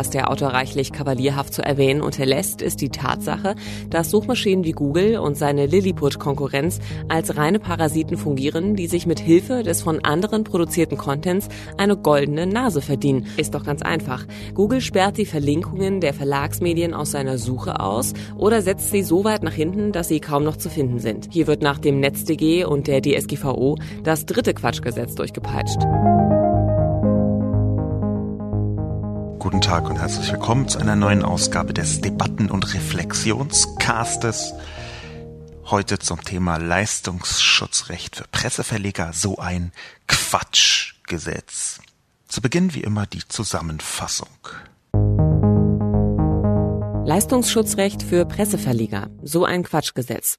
Was der Autor reichlich kavalierhaft zu erwähnen unterlässt, ist die Tatsache, dass Suchmaschinen wie Google und seine Lilliput-Konkurrenz als reine Parasiten fungieren, die sich mit Hilfe des von anderen produzierten Contents eine goldene Nase verdienen. Ist doch ganz einfach. Google sperrt die Verlinkungen der Verlagsmedien aus seiner Suche aus oder setzt sie so weit nach hinten, dass sie kaum noch zu finden sind. Hier wird nach dem NetzDG und der DSGVO das dritte Quatschgesetz durchgepeitscht. Guten Tag und herzlich willkommen zu einer neuen Ausgabe des Debatten- und Reflexionscastes. Heute zum Thema Leistungsschutzrecht für Presseverleger, so ein Quatschgesetz. Zu Beginn wie immer die Zusammenfassung. Leistungsschutzrecht für Presseverleger, so ein Quatschgesetz.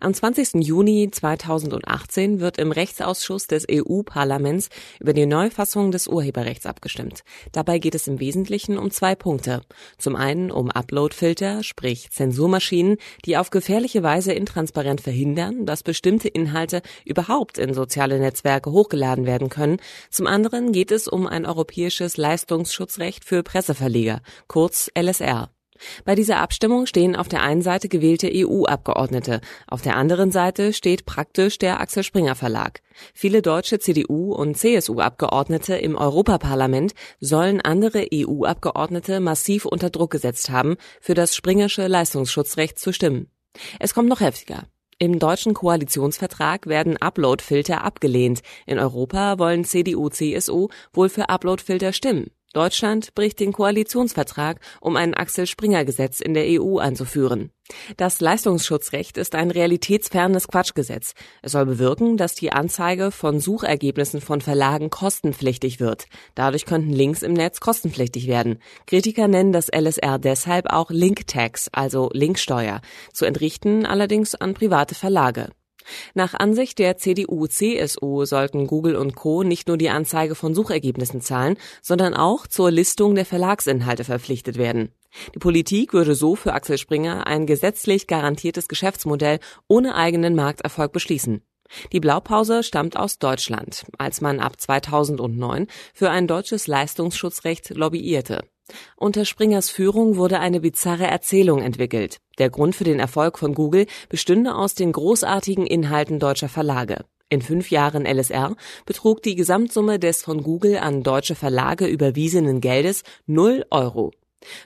Am 20. Juni 2018 wird im Rechtsausschuss des EU-Parlaments über die Neufassung des Urheberrechts abgestimmt. Dabei geht es im Wesentlichen um zwei Punkte. Zum einen um Uploadfilter, sprich Zensurmaschinen, die auf gefährliche Weise intransparent verhindern, dass bestimmte Inhalte überhaupt in soziale Netzwerke hochgeladen werden können. Zum anderen geht es um ein europäisches Leistungsschutzrecht für Presseverleger, kurz LSR. Bei dieser Abstimmung stehen auf der einen Seite gewählte EU-Abgeordnete, auf der anderen Seite steht praktisch der Axel Springer Verlag. Viele deutsche CDU- und CSU-Abgeordnete im Europaparlament sollen andere EU-Abgeordnete massiv unter Druck gesetzt haben, für das Springersche Leistungsschutzrecht zu stimmen. Es kommt noch heftiger. Im deutschen Koalitionsvertrag werden Uploadfilter abgelehnt. In Europa wollen CDU, CSU wohl für Uploadfilter stimmen. Deutschland bricht den Koalitionsvertrag, um ein Axel Springer Gesetz in der EU einzuführen. Das Leistungsschutzrecht ist ein realitätsfernes Quatschgesetz. Es soll bewirken, dass die Anzeige von Suchergebnissen von Verlagen kostenpflichtig wird. Dadurch könnten Links im Netz kostenpflichtig werden. Kritiker nennen das LSR deshalb auch Link Tax, also Linksteuer, zu entrichten allerdings an private Verlage. Nach Ansicht der CDU-CSU sollten Google und Co. nicht nur die Anzeige von Suchergebnissen zahlen, sondern auch zur Listung der Verlagsinhalte verpflichtet werden. Die Politik würde so für Axel Springer ein gesetzlich garantiertes Geschäftsmodell ohne eigenen Markterfolg beschließen. Die Blaupause stammt aus Deutschland, als man ab 2009 für ein deutsches Leistungsschutzrecht lobbyierte. Unter Springers Führung wurde eine bizarre Erzählung entwickelt. Der Grund für den Erfolg von Google bestünde aus den großartigen Inhalten deutscher Verlage. In fünf Jahren LSR betrug die Gesamtsumme des von Google an deutsche Verlage überwiesenen Geldes null Euro.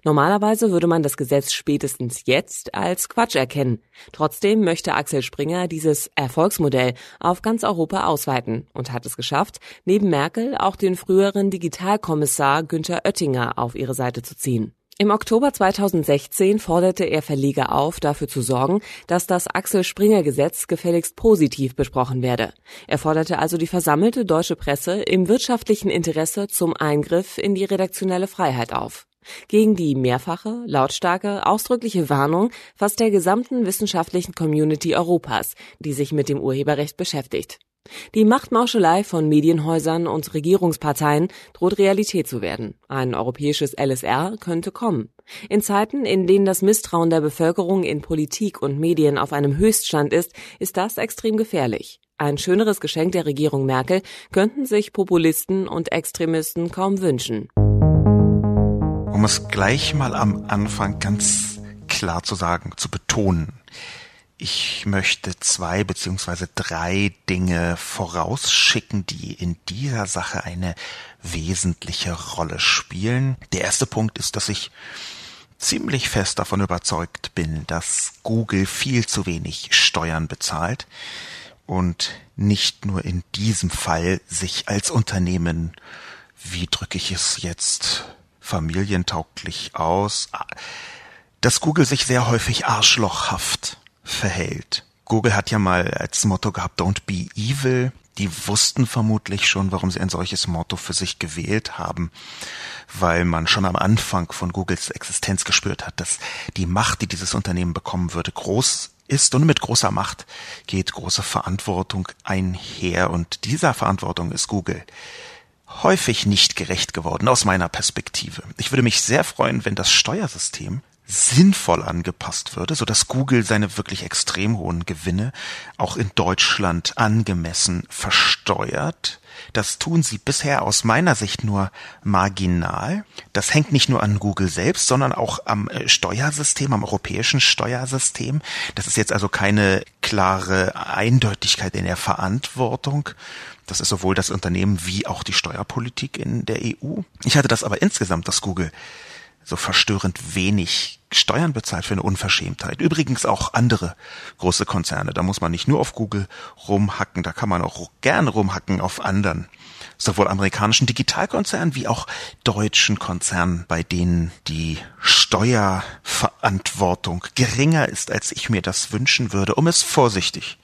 Normalerweise würde man das Gesetz spätestens jetzt als Quatsch erkennen. Trotzdem möchte Axel Springer dieses Erfolgsmodell auf ganz Europa ausweiten und hat es geschafft, neben Merkel auch den früheren Digitalkommissar Günther Oettinger auf ihre Seite zu ziehen. Im Oktober 2016 forderte er Verleger auf, dafür zu sorgen, dass das Axel Springer Gesetz gefälligst positiv besprochen werde. Er forderte also die versammelte deutsche Presse im wirtschaftlichen Interesse zum Eingriff in die redaktionelle Freiheit auf. Gegen die mehrfache, lautstarke, ausdrückliche Warnung fast der gesamten wissenschaftlichen Community Europas, die sich mit dem Urheberrecht beschäftigt. Die Machtmauschelei von Medienhäusern und Regierungsparteien droht Realität zu werden. Ein europäisches LSR könnte kommen. In Zeiten, in denen das Misstrauen der Bevölkerung in Politik und Medien auf einem Höchststand ist, ist das extrem gefährlich. Ein schöneres Geschenk der Regierung Merkel könnten sich Populisten und Extremisten kaum wünschen um es gleich mal am Anfang ganz klar zu sagen, zu betonen. Ich möchte zwei beziehungsweise drei Dinge vorausschicken, die in dieser Sache eine wesentliche Rolle spielen. Der erste Punkt ist, dass ich ziemlich fest davon überzeugt bin, dass Google viel zu wenig Steuern bezahlt und nicht nur in diesem Fall sich als Unternehmen, wie drücke ich es jetzt familientauglich aus, dass Google sich sehr häufig arschlochhaft verhält. Google hat ja mal als Motto gehabt, don't be evil. Die wussten vermutlich schon, warum sie ein solches Motto für sich gewählt haben, weil man schon am Anfang von Googles Existenz gespürt hat, dass die Macht, die dieses Unternehmen bekommen würde, groß ist und mit großer Macht geht große Verantwortung einher und dieser Verantwortung ist Google häufig nicht gerecht geworden aus meiner Perspektive. Ich würde mich sehr freuen, wenn das Steuersystem sinnvoll angepasst würde, so dass Google seine wirklich extrem hohen Gewinne auch in Deutschland angemessen versteuert. Das tun sie bisher aus meiner Sicht nur marginal. Das hängt nicht nur an Google selbst, sondern auch am äh, Steuersystem, am europäischen Steuersystem. Das ist jetzt also keine klare Eindeutigkeit in der Verantwortung. Das ist sowohl das Unternehmen wie auch die Steuerpolitik in der EU. Ich hatte das aber insgesamt, dass Google so verstörend wenig Steuern bezahlt für eine Unverschämtheit. Übrigens auch andere große Konzerne. Da muss man nicht nur auf Google rumhacken, da kann man auch gerne rumhacken auf anderen. Sowohl amerikanischen Digitalkonzernen wie auch deutschen Konzernen, bei denen die Steuerverantwortung geringer ist, als ich mir das wünschen würde, um es vorsichtig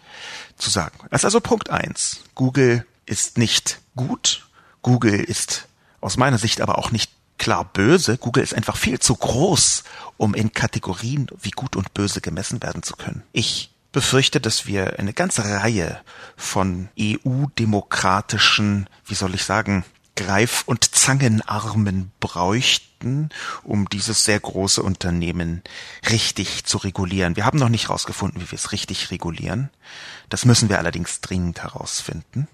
zu sagen. Das ist also Punkt eins. Google ist nicht gut. Google ist aus meiner Sicht aber auch nicht klar böse. Google ist einfach viel zu groß, um in Kategorien wie gut und böse gemessen werden zu können. Ich befürchte, dass wir eine ganze Reihe von EU-demokratischen, wie soll ich sagen, Greif- und Zangenarmen bräuchten, um dieses sehr große Unternehmen richtig zu regulieren. Wir haben noch nicht herausgefunden, wie wir es richtig regulieren. Das müssen wir allerdings dringend herausfinden.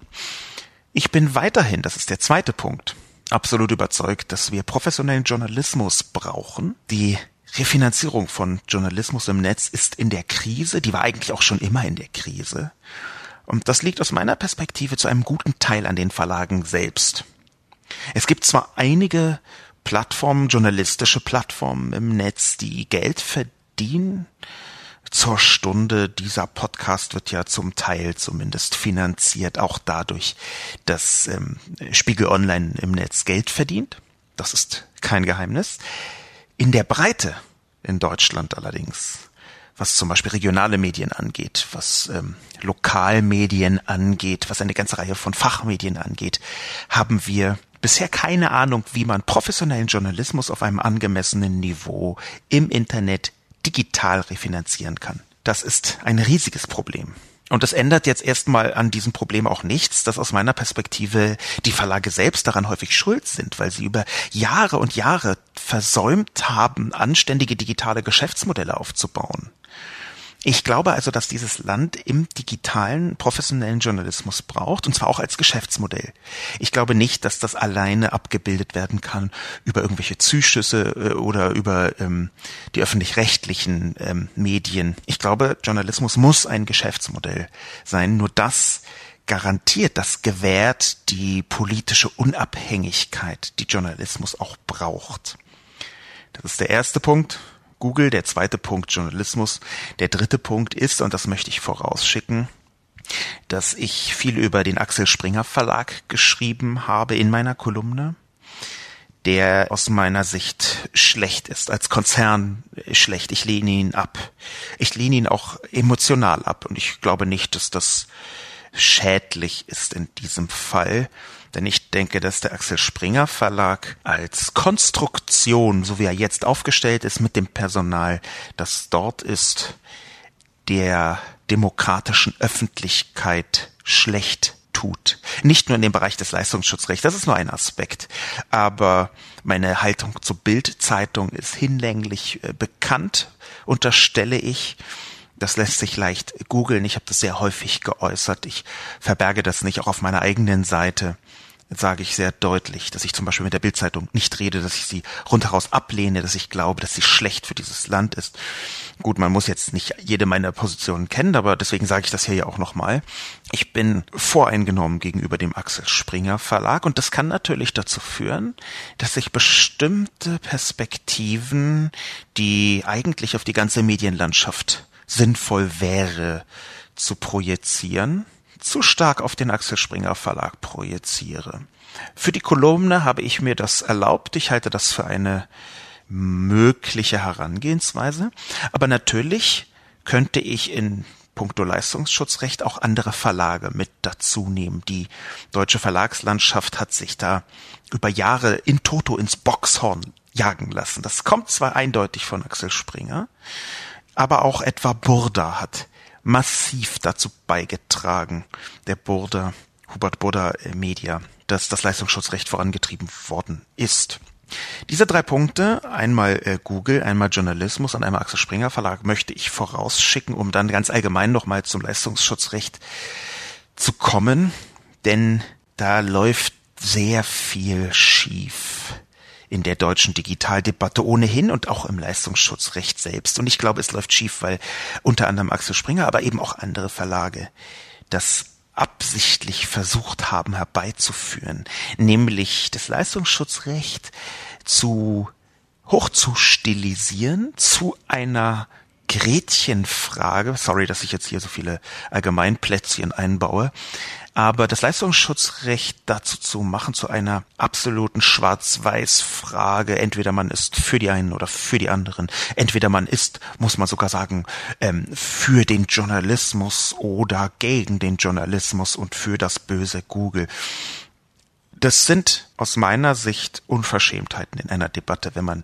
Ich bin weiterhin, das ist der zweite Punkt, absolut überzeugt, dass wir professionellen Journalismus brauchen. Die Refinanzierung von Journalismus im Netz ist in der Krise, die war eigentlich auch schon immer in der Krise. Und das liegt aus meiner Perspektive zu einem guten Teil an den Verlagen selbst. Es gibt zwar einige Plattformen, journalistische Plattformen im Netz, die Geld verdienen, zur Stunde. Dieser Podcast wird ja zum Teil zumindest finanziert, auch dadurch, dass ähm, Spiegel Online im Netz Geld verdient. Das ist kein Geheimnis. In der Breite in Deutschland allerdings, was zum Beispiel regionale Medien angeht, was ähm, Lokalmedien angeht, was eine ganze Reihe von Fachmedien angeht, haben wir bisher keine Ahnung, wie man professionellen Journalismus auf einem angemessenen Niveau im Internet digital refinanzieren kann. Das ist ein riesiges Problem. Und das ändert jetzt erstmal an diesem Problem auch nichts, dass aus meiner Perspektive die Verlage selbst daran häufig schuld sind, weil sie über Jahre und Jahre versäumt haben, anständige digitale Geschäftsmodelle aufzubauen. Ich glaube also, dass dieses Land im digitalen professionellen Journalismus braucht, und zwar auch als Geschäftsmodell. Ich glaube nicht, dass das alleine abgebildet werden kann über irgendwelche Zuschüsse äh, oder über ähm, die öffentlich-rechtlichen ähm, Medien. Ich glaube, Journalismus muss ein Geschäftsmodell sein. Nur das garantiert, das gewährt die politische Unabhängigkeit, die Journalismus auch braucht. Das ist der erste Punkt. Google, der zweite Punkt Journalismus, der dritte Punkt ist, und das möchte ich vorausschicken, dass ich viel über den Axel Springer Verlag geschrieben habe in meiner Kolumne, der aus meiner Sicht schlecht ist, als Konzern schlecht. Ich lehne ihn ab. Ich lehne ihn auch emotional ab und ich glaube nicht, dass das schädlich ist in diesem Fall. Denn ich denke, dass der Axel Springer Verlag als Konstruktion, so wie er jetzt aufgestellt ist mit dem Personal, das dort ist, der demokratischen Öffentlichkeit schlecht tut. Nicht nur in dem Bereich des Leistungsschutzrechts, das ist nur ein Aspekt. Aber meine Haltung zur Bildzeitung ist hinlänglich äh, bekannt, unterstelle ich. Das lässt sich leicht googeln. Ich habe das sehr häufig geäußert. Ich verberge das nicht auch auf meiner eigenen Seite sage ich sehr deutlich, dass ich zum Beispiel mit der Bildzeitung nicht rede, dass ich sie rundheraus ablehne, dass ich glaube, dass sie schlecht für dieses Land ist. Gut, man muss jetzt nicht jede meiner Positionen kennen, aber deswegen sage ich das hier ja auch nochmal. Ich bin voreingenommen gegenüber dem Axel Springer Verlag und das kann natürlich dazu führen, dass sich bestimmte Perspektiven, die eigentlich auf die ganze Medienlandschaft sinnvoll wäre, zu projizieren, zu stark auf den Axel Springer Verlag projiziere. Für die Kolumne habe ich mir das erlaubt. Ich halte das für eine mögliche Herangehensweise. Aber natürlich könnte ich in puncto Leistungsschutzrecht auch andere Verlage mit dazu nehmen. Die deutsche Verlagslandschaft hat sich da über Jahre in Toto ins Boxhorn jagen lassen. Das kommt zwar eindeutig von Axel Springer, Aber auch etwa Burda hat massiv dazu beigetragen, der Burda, Hubert Burda äh, Media, dass das Leistungsschutzrecht vorangetrieben worden ist. Diese drei Punkte, einmal äh, Google, einmal Journalismus und einmal Axel Springer Verlag, möchte ich vorausschicken, um dann ganz allgemein nochmal zum Leistungsschutzrecht zu kommen, denn da läuft sehr viel schief in der deutschen Digitaldebatte ohnehin und auch im Leistungsschutzrecht selbst. Und ich glaube, es läuft schief, weil unter anderem Axel Springer, aber eben auch andere Verlage das absichtlich versucht haben herbeizuführen, nämlich das Leistungsschutzrecht zu hochzustilisieren zu einer Gretchenfrage. Sorry, dass ich jetzt hier so viele Allgemeinplätzchen einbaue aber das Leistungsschutzrecht dazu zu machen, zu einer absoluten Schwarz-Weiß-Frage, entweder man ist für die einen oder für die anderen, entweder man ist, muss man sogar sagen, ähm, für den Journalismus oder gegen den Journalismus und für das böse Google. Das sind aus meiner Sicht Unverschämtheiten in einer Debatte, wenn man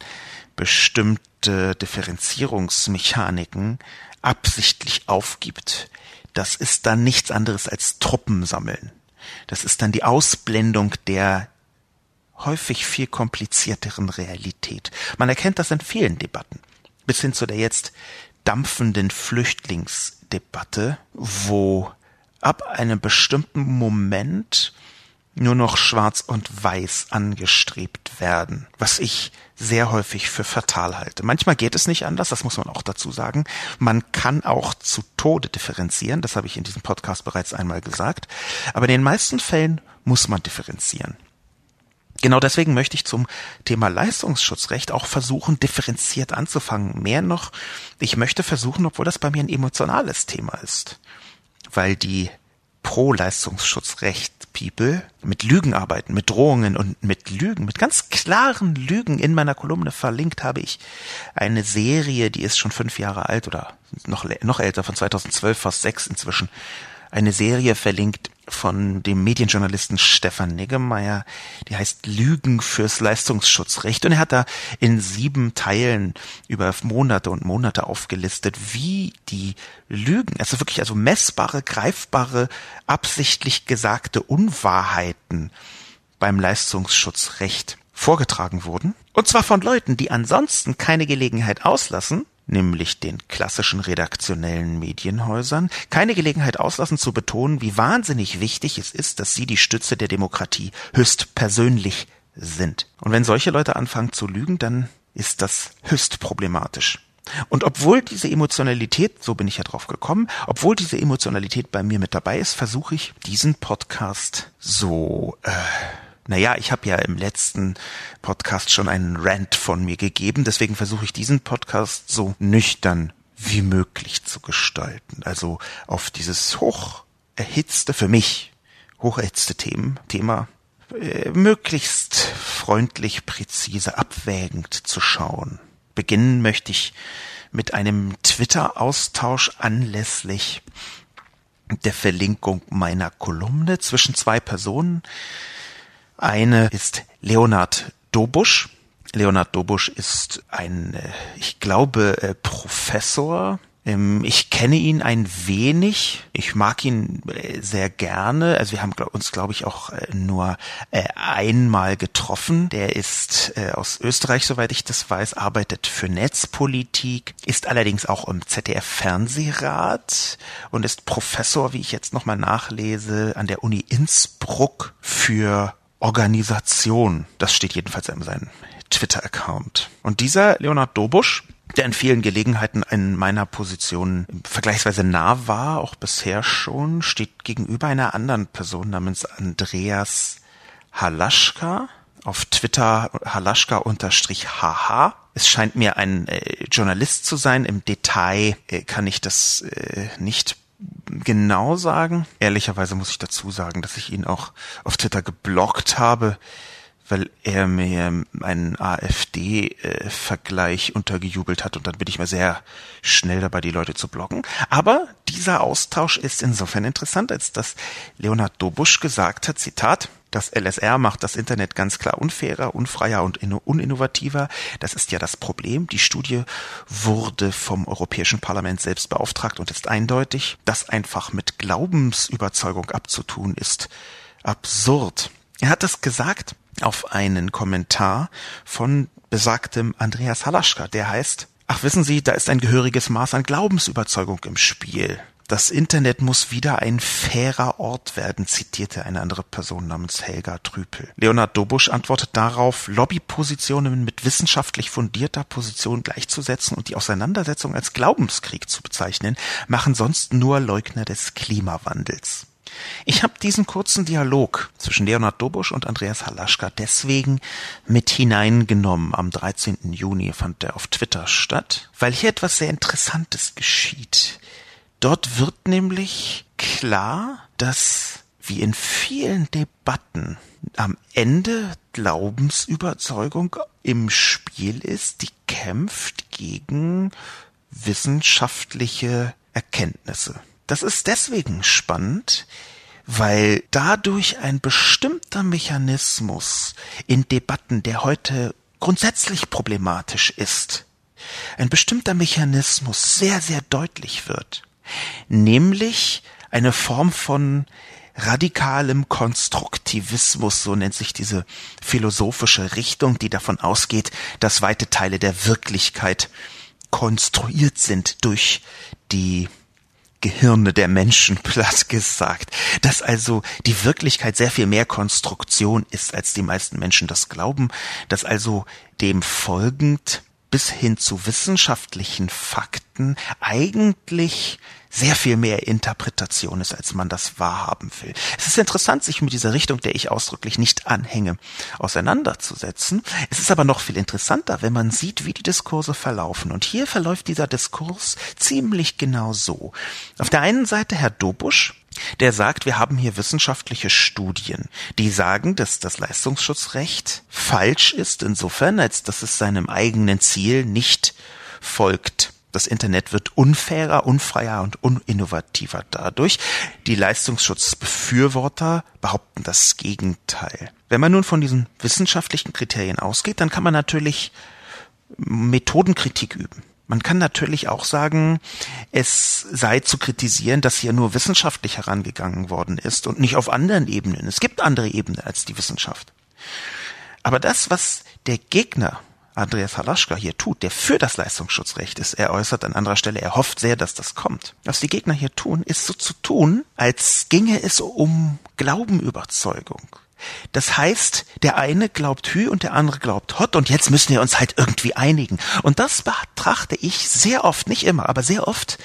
bestimmte Differenzierungsmechaniken absichtlich aufgibt das ist dann nichts anderes als Truppen sammeln. Das ist dann die Ausblendung der häufig viel komplizierteren Realität. Man erkennt das in vielen Debatten, bis hin zu der jetzt dampfenden Flüchtlingsdebatte, wo ab einem bestimmten Moment nur noch schwarz und weiß angestrebt werden, was ich sehr häufig für fatal halte. Manchmal geht es nicht anders, das muss man auch dazu sagen. Man kann auch zu Tode differenzieren, das habe ich in diesem Podcast bereits einmal gesagt, aber in den meisten Fällen muss man differenzieren. Genau deswegen möchte ich zum Thema Leistungsschutzrecht auch versuchen, differenziert anzufangen. Mehr noch, ich möchte versuchen, obwohl das bei mir ein emotionales Thema ist, weil die Pro-Leistungsschutzrecht People mit Lügen arbeiten, mit Drohungen und mit Lügen, mit ganz klaren Lügen. In meiner Kolumne verlinkt habe ich eine Serie, die ist schon fünf Jahre alt oder noch, noch älter, von 2012, fast sechs inzwischen. Eine Serie verlinkt von dem Medienjournalisten Stefan Niggemeier, die heißt Lügen fürs Leistungsschutzrecht. Und er hat da in sieben Teilen über Monate und Monate aufgelistet, wie die Lügen, also wirklich also messbare, greifbare, absichtlich gesagte Unwahrheiten beim Leistungsschutzrecht vorgetragen wurden. Und zwar von Leuten, die ansonsten keine Gelegenheit auslassen, nämlich den klassischen redaktionellen Medienhäusern, keine Gelegenheit auslassen zu betonen, wie wahnsinnig wichtig es ist, dass sie die Stütze der Demokratie höchst persönlich sind. Und wenn solche Leute anfangen zu lügen, dann ist das höchst problematisch. Und obwohl diese Emotionalität, so bin ich ja drauf gekommen, obwohl diese Emotionalität bei mir mit dabei ist, versuche ich diesen Podcast so äh, naja, ich habe ja im letzten Podcast schon einen Rant von mir gegeben, deswegen versuche ich diesen Podcast so nüchtern wie möglich zu gestalten. Also auf dieses hoch erhitzte, für mich hoch erhitzte Themen, Thema äh, möglichst freundlich, präzise, abwägend zu schauen. Beginnen möchte ich mit einem Twitter-Austausch anlässlich der Verlinkung meiner Kolumne zwischen zwei Personen, eine ist Leonard Dobusch. Leonard Dobusch ist ein, äh, ich glaube, äh, Professor ähm, ich kenne ihn ein wenig. Ich mag ihn äh, sehr gerne. Also wir haben uns, glaube ich, auch nur einmal getroffen. Der ist aus Österreich, soweit ich das weiß, arbeitet für Netzpolitik, ist allerdings auch im ZDF Fernsehrat und ist Professor, wie ich jetzt nochmal nachlese, an der Uni Innsbruck für Organisation. Das steht jedenfalls in seinem Twitter-Account. Und dieser Leonard Dobusch, der in vielen Gelegenheiten in meiner Position vergleichsweise nah war, auch bisher schon, steht gegenüber einer anderen Person namens Andreas Halaschka. Auf Twitter Halaschka-HH. Es scheint mir ein äh, Journalist zu sein. Im Detail äh, kann ich das äh, nicht genau sagen. Ehrlicherweise muss ich dazu sagen, dass ich ihn auch auf Twitter geblockt habe, weil er mir einen AfD-Vergleich untergejubelt hat und dann bin ich mir sehr schnell dabei, die Leute zu blocken. Aber dieser Austausch ist insofern interessant, als dass Leonard Dobusch gesagt hat, Zitat, Das LSR macht das Internet ganz klar unfairer, unfreier und uninnovativer. Das ist ja das Problem. Die Studie wurde vom Europäischen Parlament selbst beauftragt und ist eindeutig. Das einfach mit Glaubensüberzeugung abzutun ist absurd. Er hat das gesagt auf einen Kommentar von besagtem Andreas Halaschka, der heißt, ach wissen Sie, da ist ein gehöriges Maß an Glaubensüberzeugung im Spiel. Das Internet muss wieder ein fairer Ort werden, zitierte eine andere Person namens Helga Trüpel. Leonard Dobusch antwortet darauf, Lobbypositionen mit wissenschaftlich fundierter Position gleichzusetzen und die Auseinandersetzung als Glaubenskrieg zu bezeichnen, machen sonst nur Leugner des Klimawandels. Ich habe diesen kurzen Dialog zwischen Leonard Dobusch und Andreas Halaschka deswegen mit hineingenommen. Am 13. Juni fand er auf Twitter statt, weil hier etwas sehr Interessantes geschieht. Dort wird nämlich klar, dass wie in vielen Debatten am Ende Glaubensüberzeugung im Spiel ist, die kämpft gegen wissenschaftliche Erkenntnisse. Das ist deswegen spannend, weil dadurch ein bestimmter Mechanismus in Debatten, der heute grundsätzlich problematisch ist, ein bestimmter Mechanismus sehr, sehr deutlich wird, nämlich eine Form von radikalem Konstruktivismus, so nennt sich diese philosophische Richtung, die davon ausgeht, dass weite Teile der Wirklichkeit konstruiert sind durch die Gehirne der Menschen, platt gesagt. Dass also die Wirklichkeit sehr viel mehr Konstruktion ist, als die meisten Menschen das glauben, dass also dem folgend bis hin zu wissenschaftlichen Fakten eigentlich sehr viel mehr Interpretation ist, als man das wahrhaben will. Es ist interessant, sich mit dieser Richtung, der ich ausdrücklich nicht anhänge, auseinanderzusetzen. Es ist aber noch viel interessanter, wenn man sieht, wie die Diskurse verlaufen. Und hier verläuft dieser Diskurs ziemlich genau so. Auf der einen Seite Herr Dobusch, der sagt, wir haben hier wissenschaftliche Studien, die sagen, dass das Leistungsschutzrecht falsch ist, insofern, als dass es seinem eigenen Ziel nicht folgt. Das Internet wird unfairer, unfreier und uninnovativer dadurch. Die Leistungsschutzbefürworter behaupten das Gegenteil. Wenn man nun von diesen wissenschaftlichen Kriterien ausgeht, dann kann man natürlich Methodenkritik üben. Man kann natürlich auch sagen, es sei zu kritisieren, dass hier nur wissenschaftlich herangegangen worden ist und nicht auf anderen Ebenen. Es gibt andere Ebenen als die Wissenschaft. Aber das, was der Gegner Andreas Halaschka hier tut, der für das Leistungsschutzrecht ist, er äußert an anderer Stelle, er hofft sehr, dass das kommt. Was die Gegner hier tun, ist so zu tun, als ginge es um Glaubenüberzeugung. Das heißt, der eine glaubt Hü und der andere glaubt Hot und jetzt müssen wir uns halt irgendwie einigen. Und das betrachte ich sehr oft, nicht immer, aber sehr oft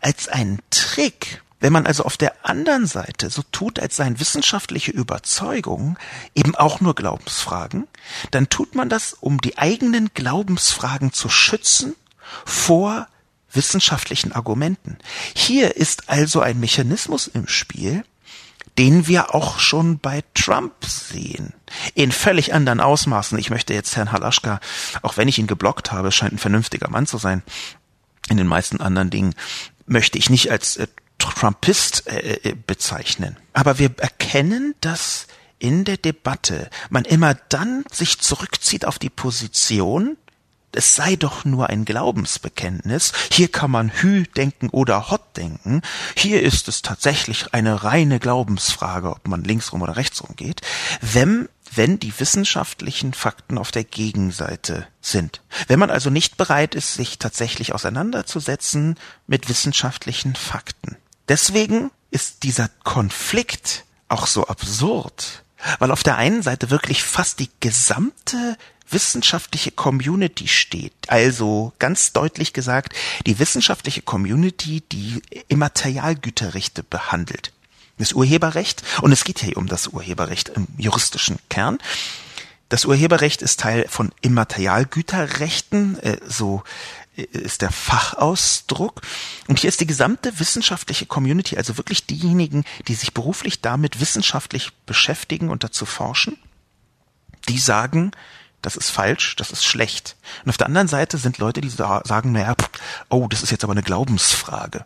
als einen Trick, wenn man also auf der anderen Seite so tut, als seien wissenschaftliche Überzeugungen eben auch nur Glaubensfragen, dann tut man das, um die eigenen Glaubensfragen zu schützen vor wissenschaftlichen Argumenten. Hier ist also ein Mechanismus im Spiel, den wir auch schon bei Trump sehen. In völlig anderen Ausmaßen. Ich möchte jetzt Herrn Halaschka, auch wenn ich ihn geblockt habe, scheint ein vernünftiger Mann zu sein. In den meisten anderen Dingen möchte ich nicht als äh, Trumpist äh, äh, bezeichnen. Aber wir erkennen, dass in der Debatte man immer dann sich zurückzieht auf die Position, es sei doch nur ein Glaubensbekenntnis, hier kann man Hü denken oder Hot denken, hier ist es tatsächlich eine reine Glaubensfrage, ob man linksrum oder rechtsrum geht, wenn wenn die wissenschaftlichen Fakten auf der Gegenseite sind. Wenn man also nicht bereit ist, sich tatsächlich auseinanderzusetzen mit wissenschaftlichen Fakten. Deswegen ist dieser Konflikt auch so absurd, weil auf der einen Seite wirklich fast die gesamte wissenschaftliche Community steht. Also ganz deutlich gesagt, die wissenschaftliche Community, die Immaterialgüterrechte behandelt. Das Urheberrecht, und es geht hier um das Urheberrecht im juristischen Kern. Das Urheberrecht ist Teil von Immaterialgüterrechten, äh, so ist der Fachausdruck. Und hier ist die gesamte wissenschaftliche Community, also wirklich diejenigen, die sich beruflich damit wissenschaftlich beschäftigen und dazu forschen, die sagen, das ist falsch, das ist schlecht. Und auf der anderen Seite sind Leute, die sagen, naja, oh, das ist jetzt aber eine Glaubensfrage.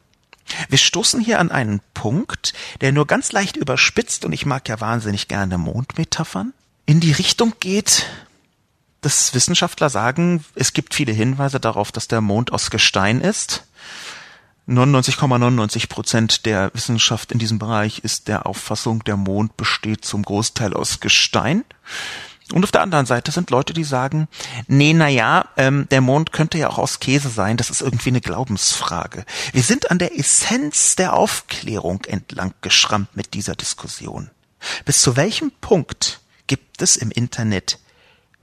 Wir stoßen hier an einen Punkt, der nur ganz leicht überspitzt, und ich mag ja wahnsinnig gerne Mondmetaphern, in die Richtung geht, dass Wissenschaftler sagen, es gibt viele Hinweise darauf, dass der Mond aus Gestein ist. 99,99 Prozent der Wissenschaft in diesem Bereich ist der Auffassung, der Mond besteht zum Großteil aus Gestein. Und auf der anderen Seite sind Leute, die sagen, nee, na ja, ähm, der Mond könnte ja auch aus Käse sein, das ist irgendwie eine Glaubensfrage. Wir sind an der Essenz der Aufklärung entlang geschrammt mit dieser Diskussion. Bis zu welchem Punkt gibt es im Internet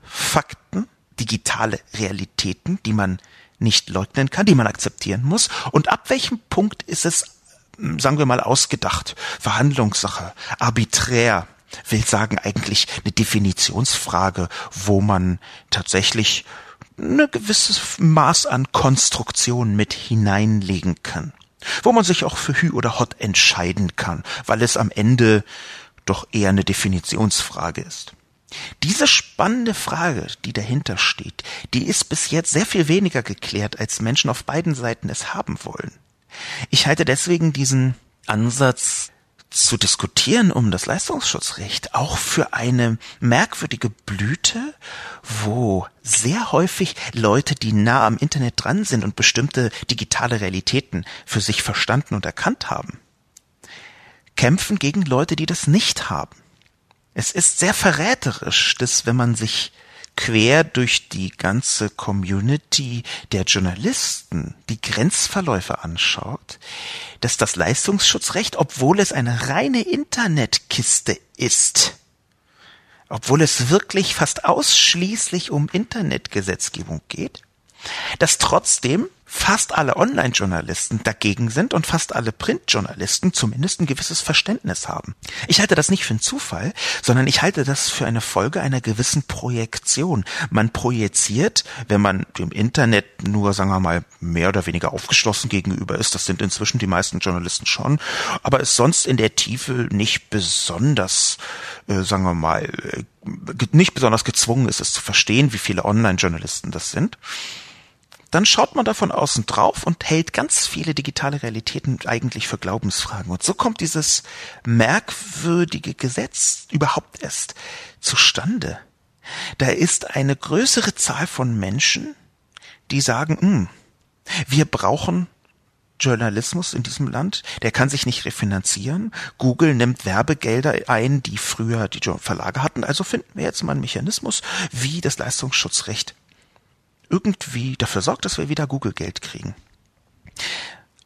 Fakten, digitale Realitäten, die man nicht leugnen kann, die man akzeptieren muss? Und ab welchem Punkt ist es, sagen wir mal, ausgedacht, Verhandlungssache, arbiträr, will sagen eigentlich eine Definitionsfrage, wo man tatsächlich eine gewisses Maß an Konstruktion mit hineinlegen kann. Wo man sich auch für Hü oder Hot entscheiden kann, weil es am Ende doch eher eine Definitionsfrage ist. Diese spannende Frage, die dahinter steht, die ist bis jetzt sehr viel weniger geklärt, als Menschen auf beiden Seiten es haben wollen. Ich halte deswegen diesen Ansatz zu diskutieren um das Leistungsschutzrecht auch für eine merkwürdige Blüte, wo sehr häufig Leute, die nah am Internet dran sind und bestimmte digitale Realitäten für sich verstanden und erkannt haben, kämpfen gegen Leute, die das nicht haben. Es ist sehr verräterisch, dass wenn man sich quer durch die ganze Community der Journalisten die Grenzverläufe anschaut, dass das Leistungsschutzrecht, obwohl es eine reine Internetkiste ist, obwohl es wirklich fast ausschließlich um Internetgesetzgebung geht, dass trotzdem fast alle Online-Journalisten dagegen sind und fast alle Print-Journalisten zumindest ein gewisses Verständnis haben. Ich halte das nicht für einen Zufall, sondern ich halte das für eine Folge einer gewissen Projektion. Man projiziert, wenn man dem Internet nur, sagen wir mal, mehr oder weniger aufgeschlossen gegenüber ist, das sind inzwischen die meisten Journalisten schon, aber es sonst in der Tiefe nicht besonders, äh, sagen wir mal, äh, nicht besonders gezwungen ist, es zu verstehen, wie viele Online-Journalisten das sind dann schaut man da von außen drauf und hält ganz viele digitale Realitäten eigentlich für Glaubensfragen. Und so kommt dieses merkwürdige Gesetz überhaupt erst zustande. Da ist eine größere Zahl von Menschen, die sagen, hm, wir brauchen Journalismus in diesem Land, der kann sich nicht refinanzieren. Google nimmt Werbegelder ein, die früher die Verlage hatten. Also finden wir jetzt mal einen Mechanismus, wie das Leistungsschutzrecht irgendwie dafür sorgt, dass wir wieder Google-Geld kriegen.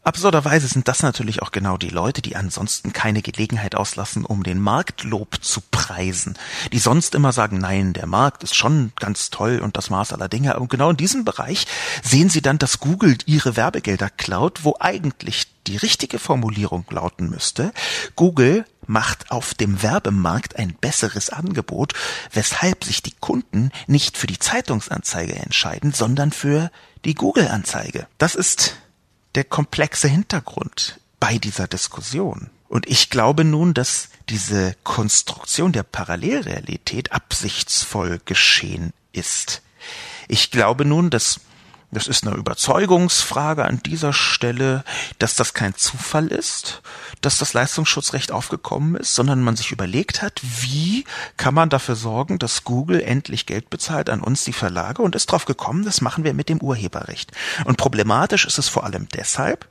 Absurderweise sind das natürlich auch genau die Leute, die ansonsten keine Gelegenheit auslassen, um den Marktlob zu preisen, die sonst immer sagen, nein, der Markt ist schon ganz toll und das Maß aller Dinge. Und genau in diesem Bereich sehen sie dann, dass Google ihre Werbegelder klaut, wo eigentlich die richtige Formulierung lauten müsste, Google macht auf dem Werbemarkt ein besseres Angebot, weshalb sich die Kunden nicht für die Zeitungsanzeige entscheiden, sondern für die Google-Anzeige. Das ist der komplexe Hintergrund bei dieser Diskussion. Und ich glaube nun, dass diese Konstruktion der Parallelrealität absichtsvoll geschehen ist. Ich glaube nun, dass das ist eine Überzeugungsfrage an dieser Stelle, dass das kein Zufall ist, dass das Leistungsschutzrecht aufgekommen ist, sondern man sich überlegt hat, wie kann man dafür sorgen, dass Google endlich Geld bezahlt an uns, die Verlage, und ist drauf gekommen, das machen wir mit dem Urheberrecht. Und problematisch ist es vor allem deshalb,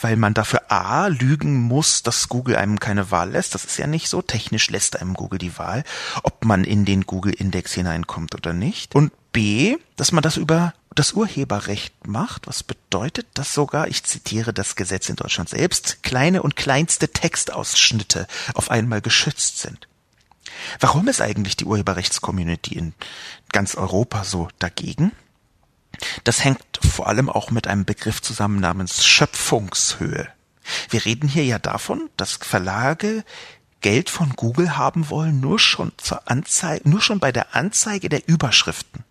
weil man dafür A lügen muss, dass Google einem keine Wahl lässt. Das ist ja nicht so. Technisch lässt einem Google die Wahl, ob man in den Google-Index hineinkommt oder nicht. Und B, dass man das über das Urheberrecht macht, was bedeutet, dass sogar, ich zitiere das Gesetz in Deutschland selbst, kleine und kleinste Textausschnitte auf einmal geschützt sind. Warum ist eigentlich die Urheberrechtscommunity in ganz Europa so dagegen? Das hängt vor allem auch mit einem Begriff zusammen namens Schöpfungshöhe. Wir reden hier ja davon, dass Verlage Geld von Google haben wollen, nur schon zur Anzeige, nur schon bei der Anzeige der Überschriften.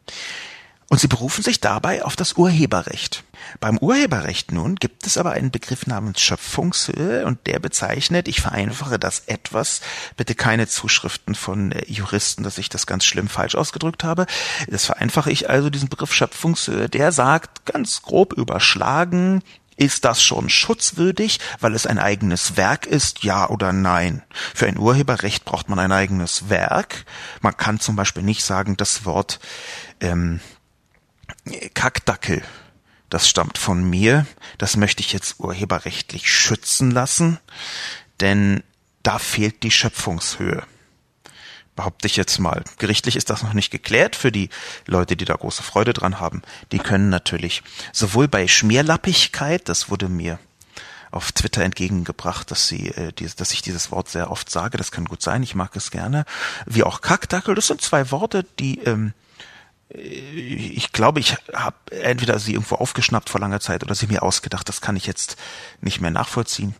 Und sie berufen sich dabei auf das Urheberrecht. Beim Urheberrecht nun gibt es aber einen Begriff namens Schöpfungshöhe und der bezeichnet, ich vereinfache das etwas, bitte keine Zuschriften von Juristen, dass ich das ganz schlimm falsch ausgedrückt habe. Das vereinfache ich also diesen Begriff Schöpfungshöhe, der sagt ganz grob überschlagen, Ist das schon schutzwürdig, weil es ein eigenes Werk ist, ja oder nein? Für ein Urheberrecht braucht man ein eigenes Werk. Man kann zum Beispiel nicht sagen, das Wort ähm, Kackdackel, das stammt von mir, das möchte ich jetzt urheberrechtlich schützen lassen, denn da fehlt die Schöpfungshöhe behaupte ich jetzt mal. Gerichtlich ist das noch nicht geklärt für die Leute, die da große Freude dran haben. Die können natürlich sowohl bei Schmierlappigkeit, das wurde mir auf Twitter entgegengebracht, dass sie, äh, dass ich dieses Wort sehr oft sage. Das kann gut sein, ich mag es gerne. Wie auch Kackdackel. Das sind zwei Worte, die ähm, äh, ich glaube, ich habe entweder sie irgendwo aufgeschnappt vor langer Zeit oder sie mir ausgedacht. Das kann ich jetzt nicht mehr nachvollziehen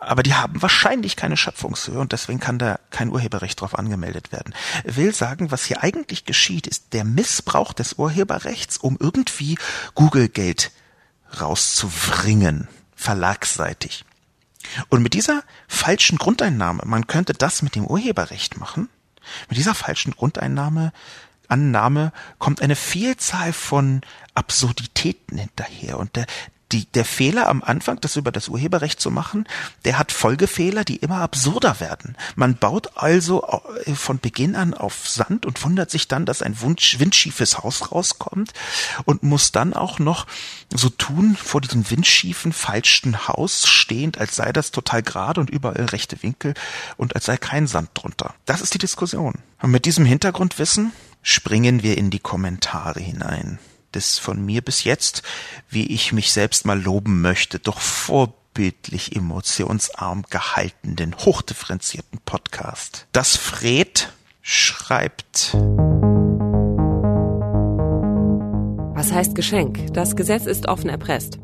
aber die haben wahrscheinlich keine Schöpfungshöhe und deswegen kann da kein Urheberrecht drauf angemeldet werden. Will sagen, was hier eigentlich geschieht, ist der Missbrauch des Urheberrechts, um irgendwie Google-Geld rauszubringen, verlagsseitig. Und mit dieser falschen Grundeinnahme, man könnte das mit dem Urheberrecht machen, mit dieser falschen Grundeinnahme Annahme kommt eine Vielzahl von Absurditäten hinterher. Und der, die, der Fehler am Anfang, das über das Urheberrecht zu machen, der hat Folgefehler, die immer absurder werden. Man baut also äh, von Beginn an auf Sand und wundert sich dann, dass ein Wunsch, windschiefes Haus rauskommt und muss dann auch noch so tun, vor diesem windschiefen, falschen Haus stehend, als sei das total gerade und überall rechte Winkel und als sei kein Sand drunter. Das ist die Diskussion. Und mit diesem Hintergrundwissen springen wir in die Kommentare hinein des von mir bis jetzt, wie ich mich selbst mal loben möchte, doch vorbildlich emotionsarm gehaltenen, hochdifferenzierten Podcast. Das Fred schreibt. Was heißt Geschenk? Das Gesetz ist offen erpresst.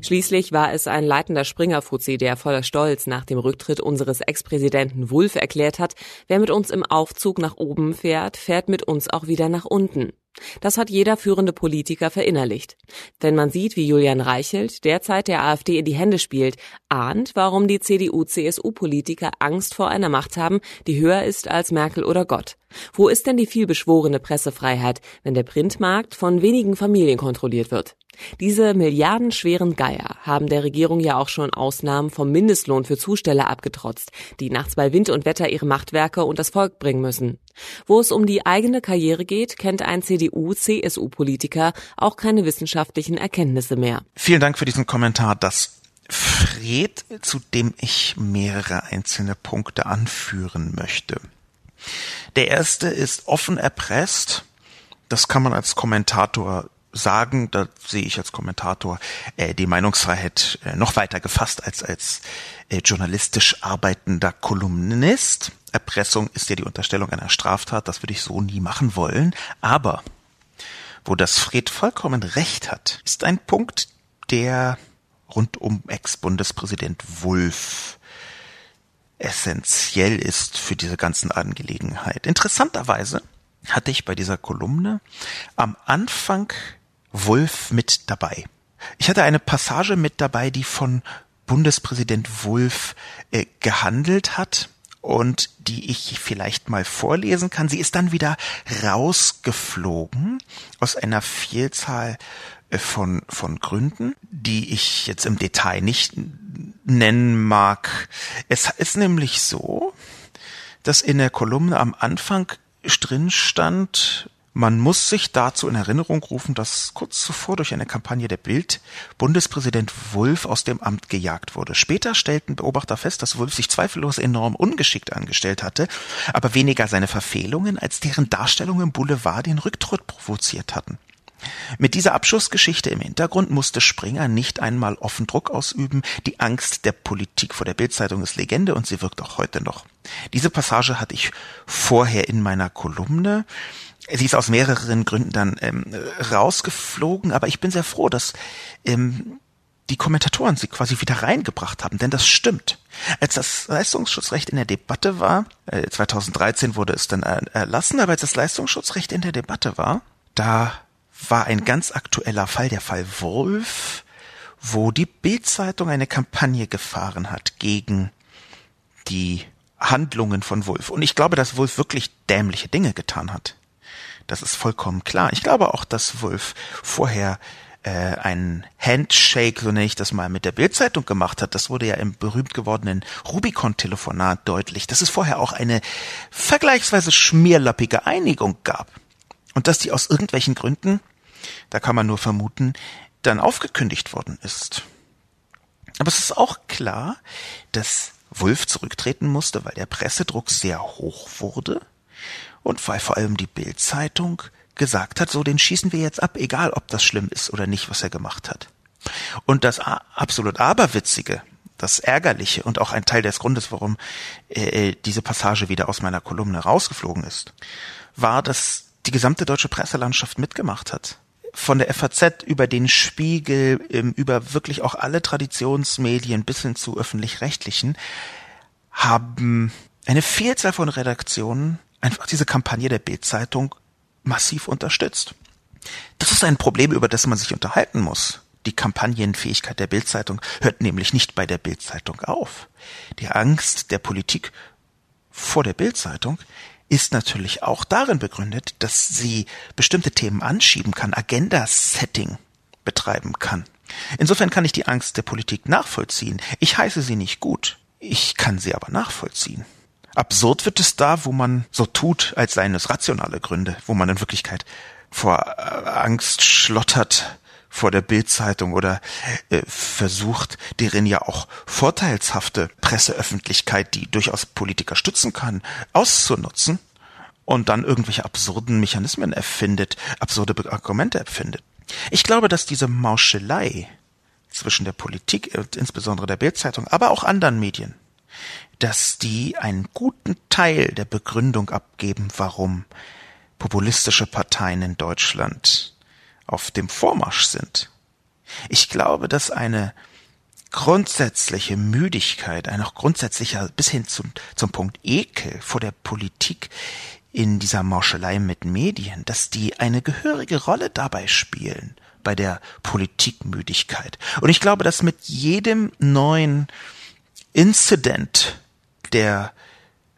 Schließlich war es ein leitender Springer-Fuzzi, der voller Stolz nach dem Rücktritt unseres Ex-Präsidenten Wulff erklärt hat, wer mit uns im Aufzug nach oben fährt, fährt mit uns auch wieder nach unten. Das hat jeder führende Politiker verinnerlicht. Wenn man sieht, wie Julian Reichelt derzeit der AfD in die Hände spielt, ahnt, warum die CDU-CSU-Politiker Angst vor einer Macht haben, die höher ist als Merkel oder Gott. Wo ist denn die vielbeschworene Pressefreiheit, wenn der Printmarkt von wenigen Familien kontrolliert wird? Diese milliardenschweren Geier haben der Regierung ja auch schon Ausnahmen vom Mindestlohn für Zusteller abgetrotzt, die nachts bei Wind und Wetter ihre Machtwerke und das Volk bringen müssen. Wo es um die eigene Karriere geht, kennt ein CDU-CSU-Politiker auch keine wissenschaftlichen Erkenntnisse mehr. Vielen Dank für diesen Kommentar. Das Fred, zu dem ich mehrere einzelne Punkte anführen möchte. Der erste ist offen erpresst. Das kann man als Kommentator sagen, da sehe ich als Kommentator äh, die Meinungsfreiheit äh, noch weiter gefasst als als äh, journalistisch arbeitender Kolumnist. Erpressung ist ja die Unterstellung einer Straftat, das würde ich so nie machen wollen. Aber wo das Fred vollkommen recht hat, ist ein Punkt, der rund um Ex-Bundespräsident Wulff essentiell ist für diese ganzen Angelegenheit. Interessanterweise hatte ich bei dieser Kolumne am Anfang Wulff mit dabei. Ich hatte eine Passage mit dabei, die von Bundespräsident Wulff äh, gehandelt hat und die ich vielleicht mal vorlesen kann. Sie ist dann wieder rausgeflogen aus einer Vielzahl äh, von, von Gründen, die ich jetzt im Detail nicht nennen mag. Es ist nämlich so, dass in der Kolumne am Anfang drin stand, man muss sich dazu in Erinnerung rufen, dass kurz zuvor durch eine Kampagne der Bild Bundespräsident Wulff aus dem Amt gejagt wurde. Später stellten Beobachter fest, dass Wulff sich zweifellos enorm ungeschickt angestellt hatte, aber weniger seine Verfehlungen als deren Darstellung im Boulevard den Rücktritt provoziert hatten. Mit dieser Abschussgeschichte im Hintergrund musste Springer nicht einmal offen Druck ausüben. Die Angst der Politik vor der Bildzeitung ist Legende und sie wirkt auch heute noch. Diese Passage hatte ich vorher in meiner Kolumne. Sie ist aus mehreren Gründen dann ähm, rausgeflogen, aber ich bin sehr froh, dass ähm, die Kommentatoren sie quasi wieder reingebracht haben, denn das stimmt. Als das Leistungsschutzrecht in der Debatte war, äh, 2013 wurde es dann erlassen, aber als das Leistungsschutzrecht in der Debatte war, da war ein ganz aktueller Fall, der Fall Wolf, wo die Bildzeitung eine Kampagne gefahren hat gegen die Handlungen von Wolf. Und ich glaube, dass Wolf wirklich dämliche Dinge getan hat. Das ist vollkommen klar. Ich glaube auch, dass Wolf vorher äh, ein Handshake, so nenne ich das mal, mit der Bildzeitung gemacht hat. Das wurde ja im berühmt gewordenen Rubicon-Telefonat deutlich, dass es vorher auch eine vergleichsweise schmierlappige Einigung gab. Und dass die aus irgendwelchen Gründen, da kann man nur vermuten, dann aufgekündigt worden ist. Aber es ist auch klar, dass Wulff zurücktreten musste, weil der Pressedruck sehr hoch wurde und weil vor allem die Bildzeitung gesagt hat, so den schießen wir jetzt ab, egal ob das schlimm ist oder nicht, was er gemacht hat. Und das absolut aberwitzige, das ärgerliche und auch ein Teil des Grundes, warum äh, diese Passage wieder aus meiner Kolumne rausgeflogen ist, war, dass die gesamte deutsche Presselandschaft mitgemacht hat von der FAZ über den Spiegel, über wirklich auch alle Traditionsmedien bis hin zu öffentlich-rechtlichen, haben eine Vielzahl von Redaktionen einfach diese Kampagne der Bildzeitung massiv unterstützt. Das ist ein Problem, über das man sich unterhalten muss. Die Kampagnenfähigkeit der Bildzeitung hört nämlich nicht bei der Bildzeitung auf. Die Angst der Politik vor der Bildzeitung ist natürlich auch darin begründet, dass sie bestimmte Themen anschieben kann, Agenda-Setting betreiben kann. Insofern kann ich die Angst der Politik nachvollziehen. Ich heiße sie nicht gut. Ich kann sie aber nachvollziehen. Absurd wird es da, wo man so tut, als seien es rationale Gründe, wo man in Wirklichkeit vor äh, Angst schlottert, vor der Bildzeitung oder äh, versucht, deren ja auch vorteilshafte Presseöffentlichkeit, die durchaus Politiker stützen kann, auszunutzen und dann irgendwelche absurden Mechanismen erfindet, absurde Argumente erfindet. Ich glaube, dass diese Mauschelei zwischen der Politik insbesondere der Bildzeitung, aber auch anderen Medien, dass die einen guten Teil der Begründung abgeben, warum populistische Parteien in Deutschland auf dem Vormarsch sind. Ich glaube, dass eine grundsätzliche Müdigkeit, ein auch grundsätzlicher bis hin zum, zum Punkt Ekel vor der Politik in dieser Morschelei mit Medien, dass die eine gehörige Rolle dabei spielen bei der Politikmüdigkeit. Und ich glaube, dass mit jedem neuen Incident, der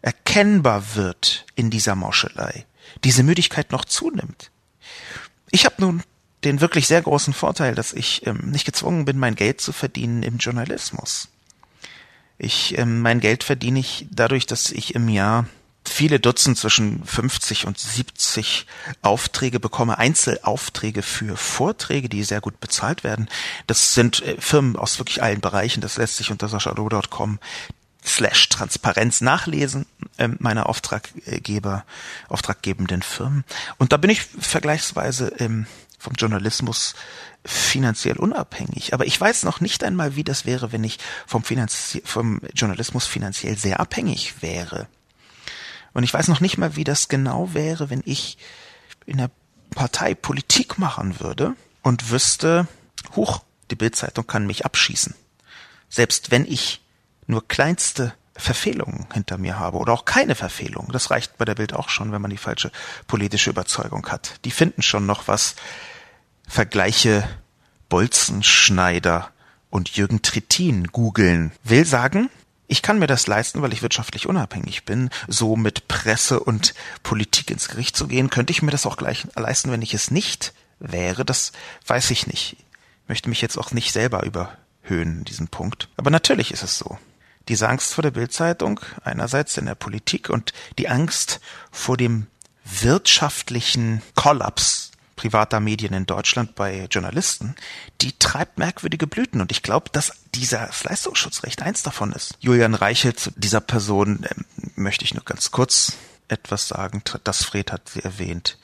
erkennbar wird in dieser Morschelei, diese Müdigkeit noch zunimmt. Ich habe nun den wirklich sehr großen Vorteil, dass ich ähm, nicht gezwungen bin, mein Geld zu verdienen im Journalismus. Ich, ähm, mein Geld verdiene ich dadurch, dass ich im Jahr viele Dutzend zwischen 50 und 70 Aufträge bekomme, Einzelaufträge für Vorträge, die sehr gut bezahlt werden. Das sind äh, Firmen aus wirklich allen Bereichen. Das lässt sich unter saschalo.com slash Transparenz nachlesen, äh, meine Auftraggeber, auftraggebenden Firmen. Und da bin ich vergleichsweise ähm, vom Journalismus finanziell unabhängig. Aber ich weiß noch nicht einmal, wie das wäre, wenn ich vom, Finanzie vom Journalismus finanziell sehr abhängig wäre. Und ich weiß noch nicht mal, wie das genau wäre, wenn ich in der Partei Politik machen würde und wüsste, huch, die Bildzeitung kann mich abschießen. Selbst wenn ich nur kleinste Verfehlungen hinter mir habe oder auch keine Verfehlungen. Das reicht bei der Bild auch schon, wenn man die falsche politische Überzeugung hat. Die finden schon noch was, Vergleiche Bolzenschneider und Jürgen Trittin googeln, will sagen, ich kann mir das leisten, weil ich wirtschaftlich unabhängig bin, so mit Presse und Politik ins Gericht zu gehen. Könnte ich mir das auch gleich leisten, wenn ich es nicht wäre? Das weiß ich nicht. Ich möchte mich jetzt auch nicht selber überhöhen in diesem Punkt. Aber natürlich ist es so. Diese Angst vor der Bildzeitung einerseits in der Politik und die Angst vor dem wirtschaftlichen Kollaps privater Medien in Deutschland bei Journalisten, die treibt merkwürdige Blüten. Und ich glaube, dass dieser Leistungsschutzrecht eins davon ist. Julian Reichelt, zu dieser Person äh, möchte ich nur ganz kurz etwas sagen. Das Fred hat sie erwähnt.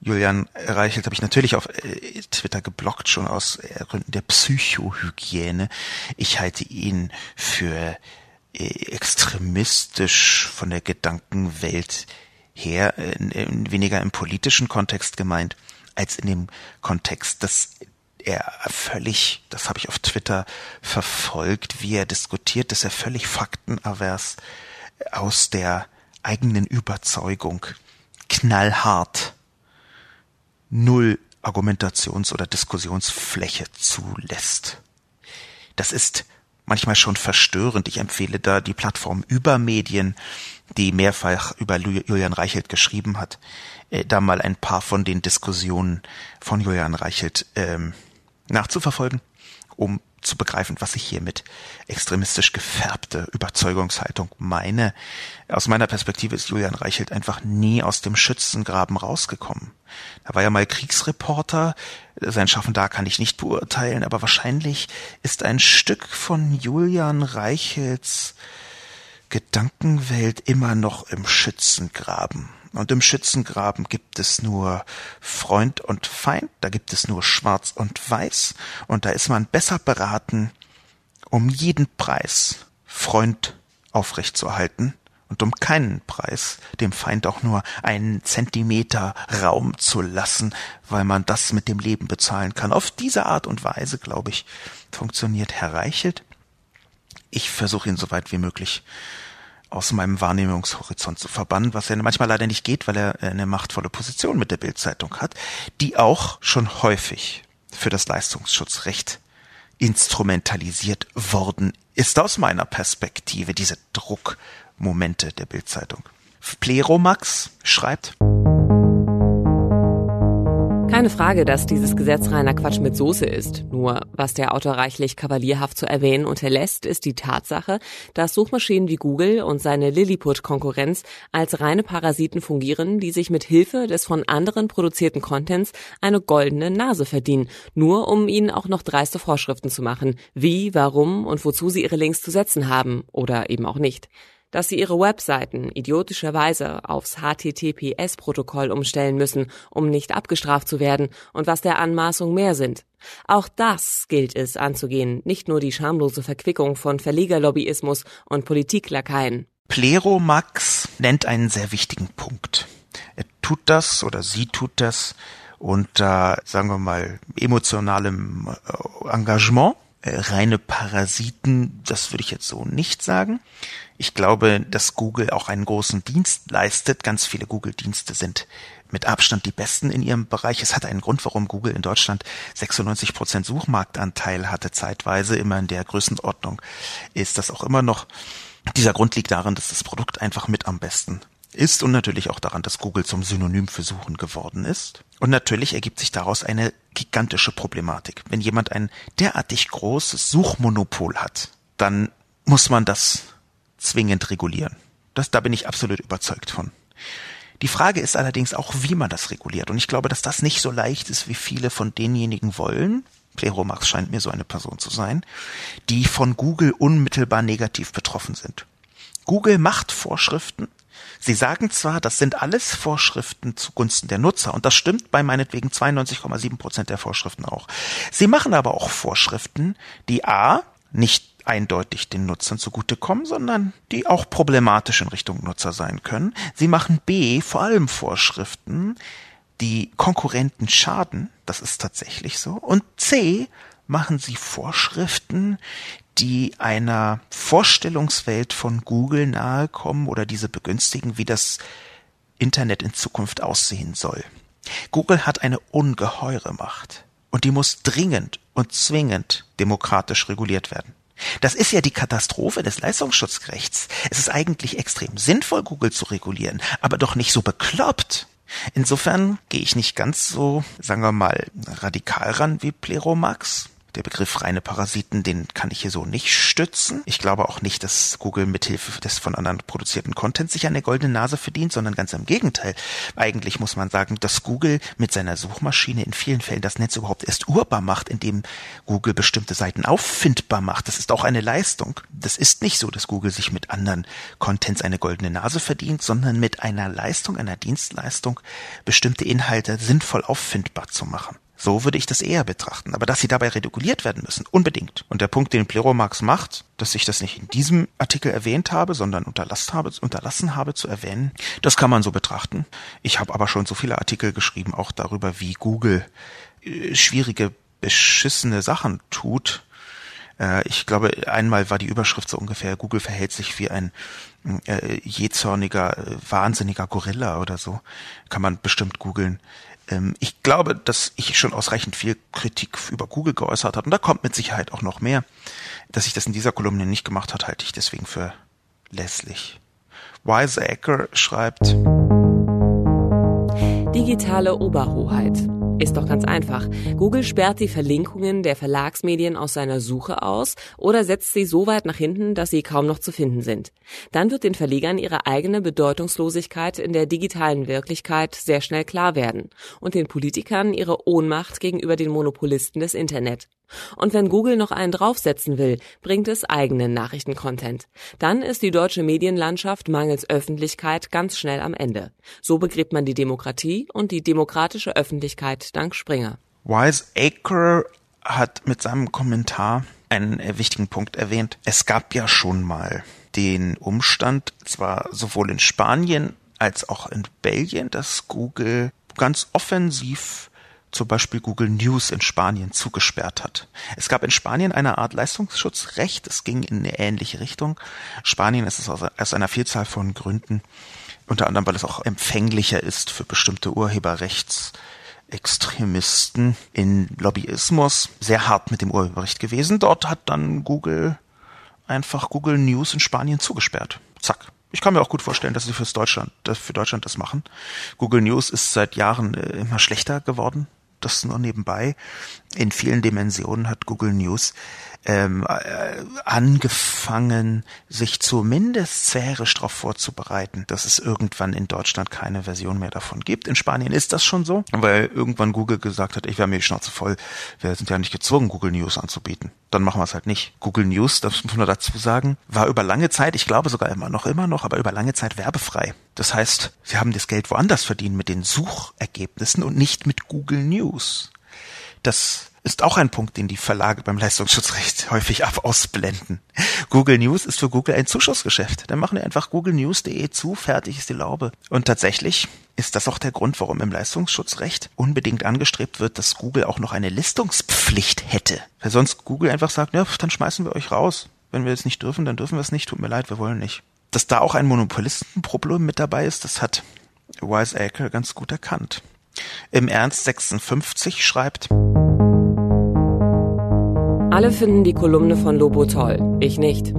Julian Reichelt habe ich natürlich auf äh, Twitter geblockt, schon aus äh, Gründen der Psychohygiene. Ich halte ihn für äh, extremistisch von der Gedankenwelt her, weniger im politischen Kontext gemeint als in dem Kontext, dass er völlig, das habe ich auf Twitter verfolgt, wie er diskutiert, dass er völlig faktenavers aus der eigenen Überzeugung knallhart null Argumentations- oder Diskussionsfläche zulässt. Das ist manchmal schon verstörend. Ich empfehle da die Plattform Übermedien, die mehrfach über Julian Reichelt geschrieben hat, äh, da mal ein paar von den Diskussionen von Julian Reichelt ähm, nachzuverfolgen, um zu begreifen, was ich hier mit extremistisch gefärbte Überzeugungshaltung meine. Aus meiner Perspektive ist Julian Reichelt einfach nie aus dem Schützengraben rausgekommen. Er war ja mal Kriegsreporter, sein Schaffen da kann ich nicht beurteilen, aber wahrscheinlich ist ein Stück von Julian Reichelts Gedankenwelt immer noch im Schützengraben. Und im Schützengraben gibt es nur Freund und Feind, da gibt es nur Schwarz und Weiß, und da ist man besser beraten, um jeden Preis Freund aufrechtzuerhalten und um keinen Preis dem Feind auch nur einen Zentimeter Raum zu lassen, weil man das mit dem Leben bezahlen kann. Auf diese Art und Weise, glaube ich, funktioniert Herr Reichelt. Ich versuche ihn so weit wie möglich aus meinem Wahrnehmungshorizont zu verbannen, was ja manchmal leider nicht geht, weil er eine machtvolle Position mit der Bildzeitung hat, die auch schon häufig für das Leistungsschutzrecht instrumentalisiert worden ist aus meiner Perspektive, diese Druckmomente der Bildzeitung. Pleromax schreibt, keine Frage, dass dieses Gesetz reiner Quatsch mit Soße ist. Nur, was der Autor reichlich kavalierhaft zu erwähnen unterlässt, ist die Tatsache, dass Suchmaschinen wie Google und seine Lilliput-Konkurrenz als reine Parasiten fungieren, die sich mit Hilfe des von anderen produzierten Contents eine goldene Nase verdienen, nur um ihnen auch noch dreiste Vorschriften zu machen, wie, warum und wozu sie ihre Links zu setzen haben oder eben auch nicht dass sie ihre Webseiten idiotischerweise aufs HTTPS-Protokoll umstellen müssen, um nicht abgestraft zu werden und was der Anmaßung mehr sind. Auch das gilt es anzugehen, nicht nur die schamlose Verquickung von Verlegerlobbyismus und Politiklakaien. Pleromax nennt einen sehr wichtigen Punkt. Er tut das oder sie tut das unter, sagen wir mal, emotionalem äh, Engagement. Äh, reine Parasiten, das würde ich jetzt so nicht sagen. Ich glaube, dass Google auch einen großen Dienst leistet. Ganz viele Google-Dienste sind mit Abstand die besten in ihrem Bereich. Es hat einen Grund, warum Google in Deutschland 96 Prozent Suchmarktanteil hatte, zeitweise immer in der Größenordnung ist das auch immer noch. Dieser Grund liegt darin, dass das Produkt einfach mit am besten ist und natürlich auch daran, dass Google zum Synonym für Suchen geworden ist. Und natürlich ergibt sich daraus eine gigantische Problematik. Wenn jemand ein derartig großes Suchmonopol hat, dann muss man das zwingend regulieren. Das, da bin ich absolut überzeugt von. Die Frage ist allerdings auch, wie man das reguliert. Und ich glaube, dass das nicht so leicht ist, wie viele von denjenigen wollen. Pleromax scheint mir so eine Person zu sein, die von Google unmittelbar negativ betroffen sind. Google macht Vorschriften. Sie sagen zwar, das sind alles Vorschriften zugunsten der Nutzer, und das stimmt bei meinetwegen 92,7 Prozent der Vorschriften auch. Sie machen aber auch Vorschriften, die A, nicht eindeutig den Nutzern zugutekommen, sondern die auch problematisch in Richtung Nutzer sein können. Sie machen B vor allem Vorschriften, die Konkurrenten schaden, das ist tatsächlich so. Und C machen sie Vorschriften, die einer Vorstellungswelt von Google nahe kommen oder diese begünstigen, wie das Internet in Zukunft aussehen soll. Google hat eine ungeheure Macht und die muss dringend und zwingend demokratisch reguliert werden. Das ist ja die Katastrophe des Leistungsschutzrechts. Es ist eigentlich extrem sinnvoll, Google zu regulieren, aber doch nicht so bekloppt. Insofern gehe ich nicht ganz so, sagen wir mal, radikal ran wie Pleromax. Der Begriff reine Parasiten, den kann ich hier so nicht stützen. Ich glaube auch nicht, dass Google mithilfe des von anderen produzierten Contents sich eine goldene Nase verdient, sondern ganz im Gegenteil. Eigentlich muss man sagen, dass Google mit seiner Suchmaschine in vielen Fällen das Netz überhaupt erst urbar macht, indem Google bestimmte Seiten auffindbar macht. Das ist auch eine Leistung. Das ist nicht so, dass Google sich mit anderen Contents eine goldene Nase verdient, sondern mit einer Leistung, einer Dienstleistung, bestimmte Inhalte sinnvoll auffindbar zu machen. So würde ich das eher betrachten. Aber dass sie dabei reguliert werden müssen, unbedingt. Und der Punkt, den Pleromax macht, dass ich das nicht in diesem Artikel erwähnt habe, sondern unterlassen habe, unterlassen habe zu erwähnen, das kann man so betrachten. Ich habe aber schon so viele Artikel geschrieben, auch darüber, wie Google äh, schwierige, beschissene Sachen tut. Äh, ich glaube, einmal war die Überschrift so ungefähr, Google verhält sich wie ein äh, jähzorniger, äh, wahnsinniger Gorilla oder so. Kann man bestimmt googeln. Ähm, ich glaube, dass ich schon ausreichend viel Kritik über Google geäußert habe und da kommt mit Sicherheit auch noch mehr. Dass ich das in dieser Kolumne nicht gemacht hat, halte ich deswegen für lässlich. Wise Acker schreibt Digitale Oberhoheit. Ist doch ganz einfach. Google sperrt die Verlinkungen der Verlagsmedien aus seiner Suche aus oder setzt sie so weit nach hinten, dass sie kaum noch zu finden sind. Dann wird den Verlegern ihre eigene Bedeutungslosigkeit in der digitalen Wirklichkeit sehr schnell klar werden und den Politikern ihre Ohnmacht gegenüber den Monopolisten des Internet. Und wenn Google noch einen draufsetzen will, bringt es eigenen Nachrichtencontent. Dann ist die deutsche Medienlandschaft mangels Öffentlichkeit ganz schnell am Ende. So begräbt man die Demokratie und die demokratische Öffentlichkeit dank Springer. Wise Acre hat mit seinem Kommentar einen äh, wichtigen Punkt erwähnt. Es gab ja schon mal den Umstand, zwar sowohl in Spanien als auch in Belgien, dass Google ganz offensiv zum Beispiel Google News in Spanien zugesperrt hat. Es gab in Spanien eine Art Leistungsschutzrecht, es ging in eine ähnliche Richtung. Spanien ist es aus, einer Vielzahl von Gründen, unter anderem weil es auch empfänglicher ist für bestimmte Urheberrechtsextremisten in Lobbyismus, sehr hart mit dem Urheberrecht gewesen. Dort hat dann Google einfach Google News in Spanien zugesperrt. Zack. Ich kann mir auch gut vorstellen, dass sie fürs Deutschland, für Deutschland das machen. Google News ist seit Jahren äh, immer schlechter geworden das nur nebenbei. In vielen Dimensionen hat Google News ähm, äh, angefangen, sich zumindest sphärisch darauf vorzubereiten, dass es irgendwann in Deutschland keine Version mehr davon gibt. In Spanien ist das schon so, weil irgendwann Google gesagt hat, ich wäre mir die Schnauze voll, wir sind ja nicht gezwungen, Google News anzubieten. Dann machen wir es halt nicht. Google News, das muss man dazu sagen, war über lange Zeit, ich glaube sogar immer noch, immer noch, aber über lange Zeit werbefrei. Das heißt, sie haben das Geld woanders verdient mit den Suchergebnissen und nicht mit Google News. Das ist auch ein Punkt, den die Verlage beim Leistungsschutzrecht häufig ab ausblenden. Google News ist für Google ein Zuschussgeschäft. Dann machen wir einfach googlenews.de zu, fertig ist die Laube. Und tatsächlich ist das auch der Grund, warum im Leistungsschutzrecht unbedingt angestrebt wird, dass Google auch noch eine Listungspflicht hätte. Weil sonst Google einfach sagt, ja, dann schmeißen wir euch raus. Wenn wir es nicht dürfen, dann dürfen wir es nicht. Tut mir leid, wir wollen nicht. Dass da auch ein Monopolistenproblem mit dabei ist, das hat Wise Acre ganz gut erkannt. Im Ernst 56 schreibt, alle finden die Kolumne von Lobo toll, ich nicht.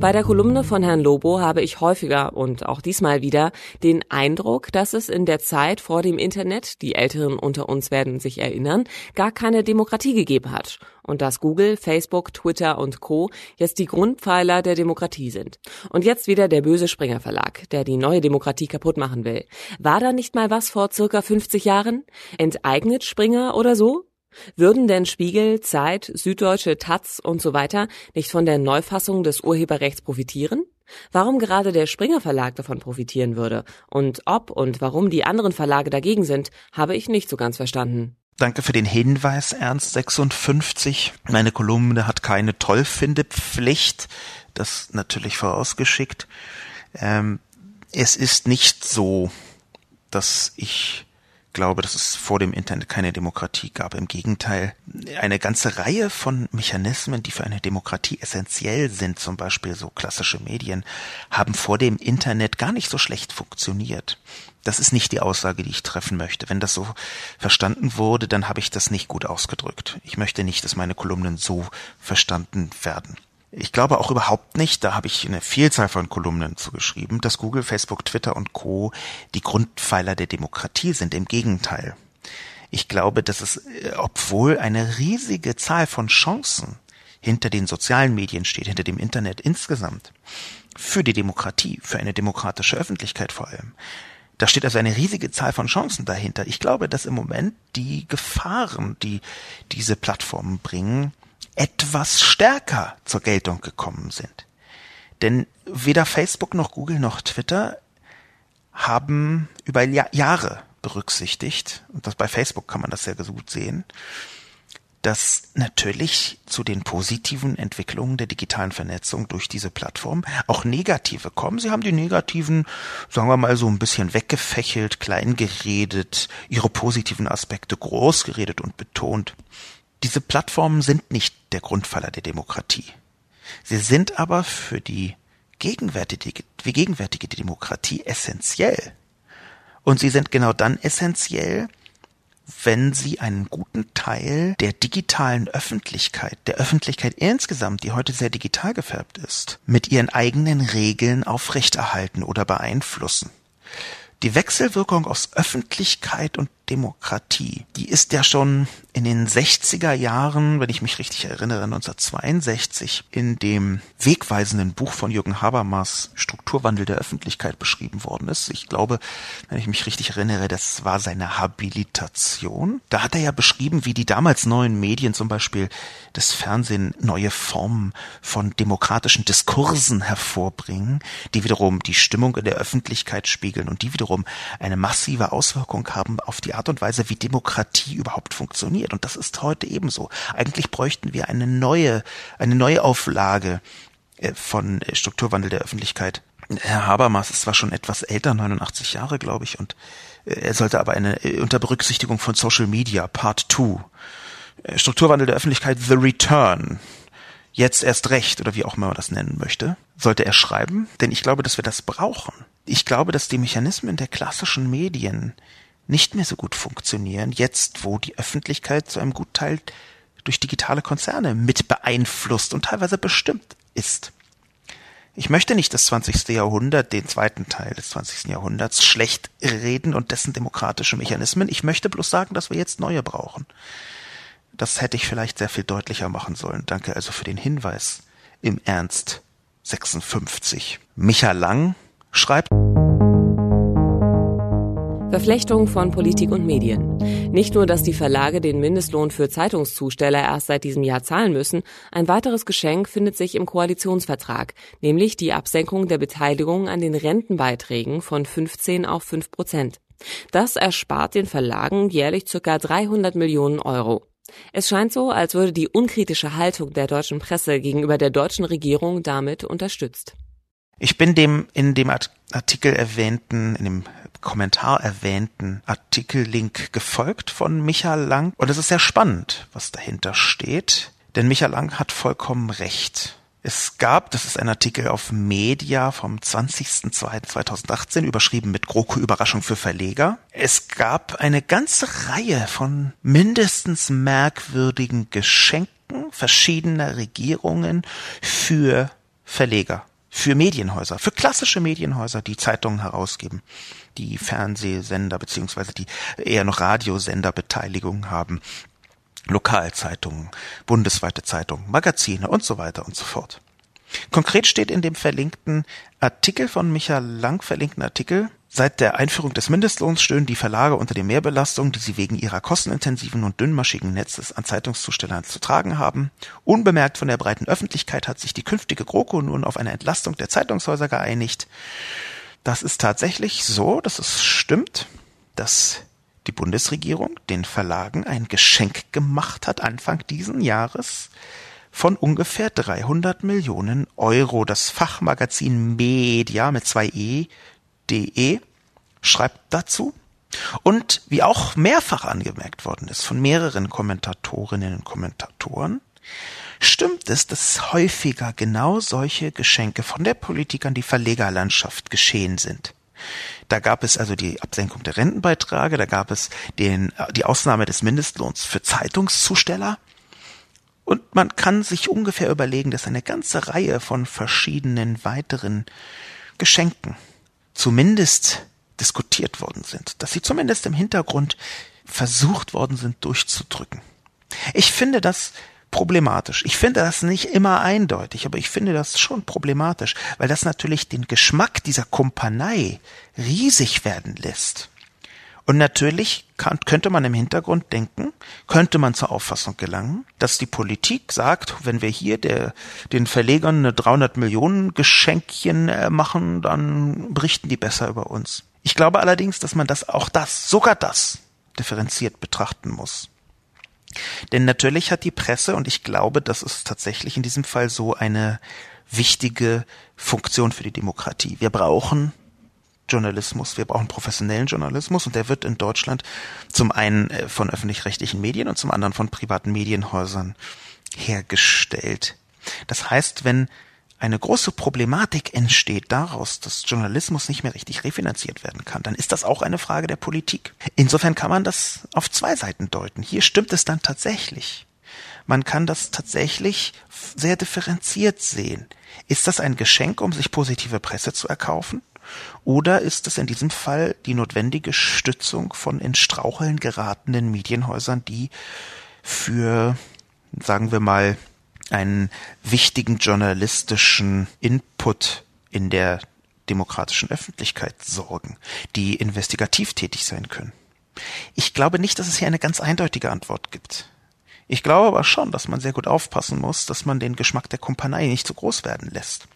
Bei der Kolumne von Herrn Lobo habe ich häufiger und auch diesmal wieder den Eindruck, dass es in der Zeit vor dem Internet, die Älteren unter uns werden sich erinnern, gar keine Demokratie gegeben hat und dass Google, Facebook, Twitter und Co. jetzt die Grundpfeiler der Demokratie sind. Und jetzt wieder der böse Springer Verlag, der die neue Demokratie kaputt machen will. War da nicht mal was vor circa 50 Jahren? Enteignet Springer oder so? Würden denn Spiegel, Zeit, Süddeutsche, Taz und so weiter nicht von der Neufassung des Urheberrechts profitieren? Warum gerade der Springer Verlag davon profitieren würde und ob und warum die anderen Verlage dagegen sind, habe ich nicht so ganz verstanden. Danke für den Hinweis, Ernst 56. Meine Kolumne hat keine Tollfindepflicht, das natürlich vorausgeschickt. Ähm, es ist nicht so, dass ich glaube, dass es vor dem Internet keine Demokratie gab. Im Gegenteil, eine ganze Reihe von Mechanismen, die für eine Demokratie essentiell sind, zum Beispiel so klassische Medien, haben vor dem Internet gar nicht so schlecht funktioniert. Das ist nicht die Aussage, die ich treffen möchte. Wenn das so verstanden wurde, dann habe ich das nicht gut ausgedrückt. Ich möchte nicht, dass meine Kolumnen so verstanden werden. Ich glaube auch überhaupt nicht, da habe ich eine Vielzahl von Kolumnen zugeschrieben, dass Google, Facebook, Twitter und Co. die Grundpfeiler der Demokratie sind. Im Gegenteil. Ich glaube, dass es, äh, obwohl eine riesige Zahl von Chancen hinter den sozialen Medien steht, hinter dem Internet insgesamt, für die Demokratie, für eine demokratische Öffentlichkeit vor allem. Da steht also eine riesige Zahl von Chancen dahinter. Ich glaube, dass im Moment die Gefahren, die diese Plattformen bringen, etwas stärker zur Geltung gekommen sind. Denn weder Facebook noch Google noch Twitter haben über Jahre berücksichtigt, und das bei Facebook kann man das sehr gut sehen, dass natürlich zu den positiven Entwicklungen der digitalen Vernetzung durch diese Plattform auch negative kommen. Sie haben die negativen, sagen wir mal, so ein bisschen weggefächelt, klein geredet, ihre positiven Aspekte groß geredet und betont. Diese Plattformen sind nicht der Grundpfeiler der Demokratie. Sie sind aber für die gegenwärtige, die gegenwärtige Demokratie essentiell. Und sie sind genau dann essentiell, wenn sie einen guten Teil der digitalen Öffentlichkeit, der Öffentlichkeit insgesamt, die heute sehr digital gefärbt ist, mit ihren eigenen Regeln aufrechterhalten oder beeinflussen. Die Wechselwirkung aus Öffentlichkeit und Demokratie, die ist ja schon in den 60er Jahren, wenn ich mich richtig erinnere, 1962 in dem wegweisenden Buch von Jürgen Habermas Strukturwandel der Öffentlichkeit beschrieben worden ist. Ich glaube, wenn ich mich richtig erinnere, das war seine Habilitation. Da hat er ja beschrieben, wie die damals neuen Medien, zum Beispiel das Fernsehen, neue Formen von demokratischen Diskursen hervorbringen, die wiederum die Stimmung in der Öffentlichkeit spiegeln und die wiederum eine massive Auswirkung haben auf die Art und Weise, wie Demokratie überhaupt funktioniert. Und das ist heute ebenso. Eigentlich bräuchten wir eine neue, eine neue Auflage äh, von Strukturwandel der Öffentlichkeit. Herr Habermas ist zwar schon etwas älter, 89 Jahre, glaube ich, und äh, er sollte aber eine äh, unter Berücksichtigung von Social Media Part 2 Strukturwandel der Öffentlichkeit The Return jetzt erst recht oder wie auch immer man das nennen möchte, sollte er schreiben, denn ich glaube, dass wir das brauchen. Ich glaube, dass die Mechanismen der klassischen Medien nicht mehr so gut funktionieren, jetzt wo die Öffentlichkeit zu einem Gutteil durch digitale Konzerne mit beeinflusst und teilweise bestimmt ist. Ich möchte nicht das 20. Jahrhundert, den zweiten Teil des 20. Jahrhunderts, schlecht reden und dessen demokratische Mechanismen. Ich möchte bloß sagen, dass wir jetzt neue brauchen. Das hätte ich vielleicht sehr viel deutlicher machen sollen. Danke also für den Hinweis. Im Ernst 56. Micha Lang schreibt Verflechtung von Politik und Medien. Nicht nur, dass die Verlage den Mindestlohn für Zeitungszusteller erst seit diesem Jahr zahlen müssen, ein weiteres Geschenk findet sich im Koalitionsvertrag, nämlich die Absenkung der Beteiligung an den Rentenbeiträgen von 15 auf 5 Prozent. Das erspart den Verlagen jährlich ca. 300 Millionen Euro. Es scheint so, als würde die unkritische Haltung der deutschen Presse gegenüber der deutschen Regierung damit unterstützt. Ich bin dem in dem Artikel erwähnten, in dem Kommentar erwähnten Artikellink gefolgt von Michael Lang und es ist sehr spannend, was dahinter steht, denn Michael Lang hat vollkommen recht. Es gab, das ist ein Artikel auf Media vom 20.02.2018, überschrieben mit GroKo Überraschung für Verleger. Es gab eine ganze Reihe von mindestens merkwürdigen Geschenken verschiedener Regierungen für Verleger, für Medienhäuser, für klassische Medienhäuser, die Zeitungen herausgeben, die Fernsehsender beziehungsweise die eher noch Radiosender Beteiligung haben, Lokalzeitungen, bundesweite Zeitungen, Magazine und so weiter und so fort. Konkret steht in dem verlinkten Artikel von Michael Lang verlinkten Artikel, seit der Einführung des Mindestlohns stöhnen die Verlage unter den Mehrbelastungen, die sie wegen ihrer kostenintensiven und dünnmaschigen Netzes an Zeitungszustellern zu tragen haben. Unbemerkt von der breiten Öffentlichkeit hat sich die künftige GroKo nun auf eine Entlastung der Zeitungshäuser geeinigt. Das ist tatsächlich so, dass es stimmt, dass die Bundesregierung den Verlagen ein Geschenk gemacht hat Anfang diesen Jahres von ungefähr 300 Millionen Euro. Das Fachmagazin Media mit zwei E, de, schreibt dazu. Und wie auch mehrfach angemerkt worden ist von mehreren Kommentatorinnen und Kommentatoren, stimmt es, dass häufiger genau solche Geschenke von der Politik an die Verlegerlandschaft geschehen sind. Da gab es also die Absenkung der Rentenbeiträge, da gab es den, die Ausnahme des Mindestlohns für Zeitungszusteller. Und man kann sich ungefähr überlegen, dass eine ganze Reihe von verschiedenen weiteren Geschenken zumindest diskutiert worden sind, dass sie zumindest im Hintergrund versucht worden sind durchzudrücken. Ich finde das problematisch. Ich finde das nicht immer eindeutig, aber ich finde das schon problematisch, weil das natürlich den Geschmack dieser Kumpanei riesig werden lässt. Und natürlich kann, könnte man im Hintergrund denken, könnte man zur Auffassung gelangen, dass die Politik sagt, wenn wir hier der, den Verlegern eine 300 Millionen Geschenkchen äh, machen, dann berichten die besser über uns. Ich glaube allerdings, dass man das auch das, sogar das differenziert betrachten muss. Denn natürlich hat die Presse, und ich glaube, das ist tatsächlich in diesem Fall so eine wichtige Funktion für die Demokratie. Wir brauchen Journalismus, wir brauchen professionellen Journalismus und der wird in Deutschland zum einen äh, von öffentlich-rechtlichen Medien und zum anderen von privaten Medienhäusern hergestellt. Das heißt, wenn eine große Problematik entsteht daraus, dass Journalismus nicht mehr richtig refinanziert werden kann, dann ist das auch eine Frage der Politik. Insofern kann man das auf zwei Seiten deuten. Hier stimmt es dann tatsächlich. Man kann das tatsächlich sehr differenziert sehen. Ist das ein Geschenk, um sich positive Presse zu erkaufen? Oder ist es in diesem Fall die notwendige Stützung von in Straucheln geratenen Medienhäusern, die für, sagen wir mal, einen wichtigen journalistischen Input in der demokratischen Öffentlichkeit sorgen, die investigativ tätig sein können? Ich glaube nicht, dass es hier eine ganz eindeutige Antwort gibt. Ich glaube aber schon, dass man sehr gut aufpassen muss, dass man den Geschmack der Kumpanei nicht zu groß werden lässt.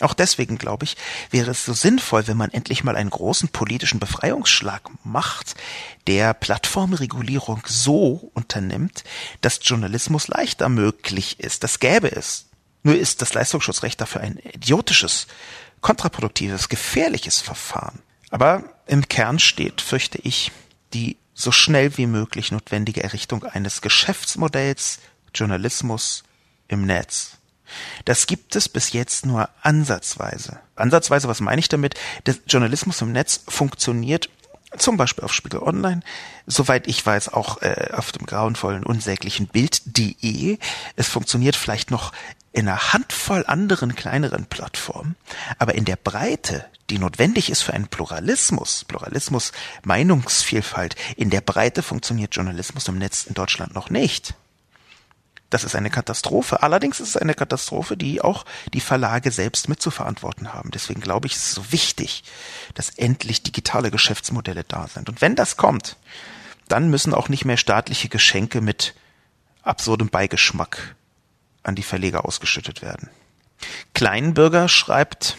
Auch deswegen, glaube ich, wäre es so sinnvoll, wenn man endlich mal einen großen politischen Befreiungsschlag macht, der Plattformregulierung so unternimmt, dass Journalismus leichter möglich ist. Das gäbe es. Nur ist das Leistungsschutzrecht dafür ein idiotisches, kontraproduktives, gefährliches Verfahren. Aber im Kern steht, fürchte ich, die so schnell wie möglich notwendige Errichtung eines Geschäftsmodells Journalismus im Netz. Das gibt es bis jetzt nur ansatzweise. Ansatzweise, was meine ich damit? Der Journalismus im Netz funktioniert zum Beispiel auf Spiegel Online, soweit ich weiß auch äh, auf dem grauenvollen, unsäglichen Bild.de. Es funktioniert vielleicht noch in einer Handvoll anderen kleineren Plattformen, aber in der Breite, die notwendig ist für einen Pluralismus, Pluralismus, Meinungsvielfalt, in der Breite funktioniert Journalismus im Netz in Deutschland noch nicht. Das ist eine Katastrophe. Allerdings ist es eine Katastrophe, die auch die Verlage selbst mitzuverantworten haben. Deswegen glaube ich, ist es so wichtig, dass endlich digitale Geschäftsmodelle da sind. Und wenn das kommt, dann müssen auch nicht mehr staatliche Geschenke mit absurdem Beigeschmack an die Verleger ausgeschüttet werden. Kleinbürger schreibt,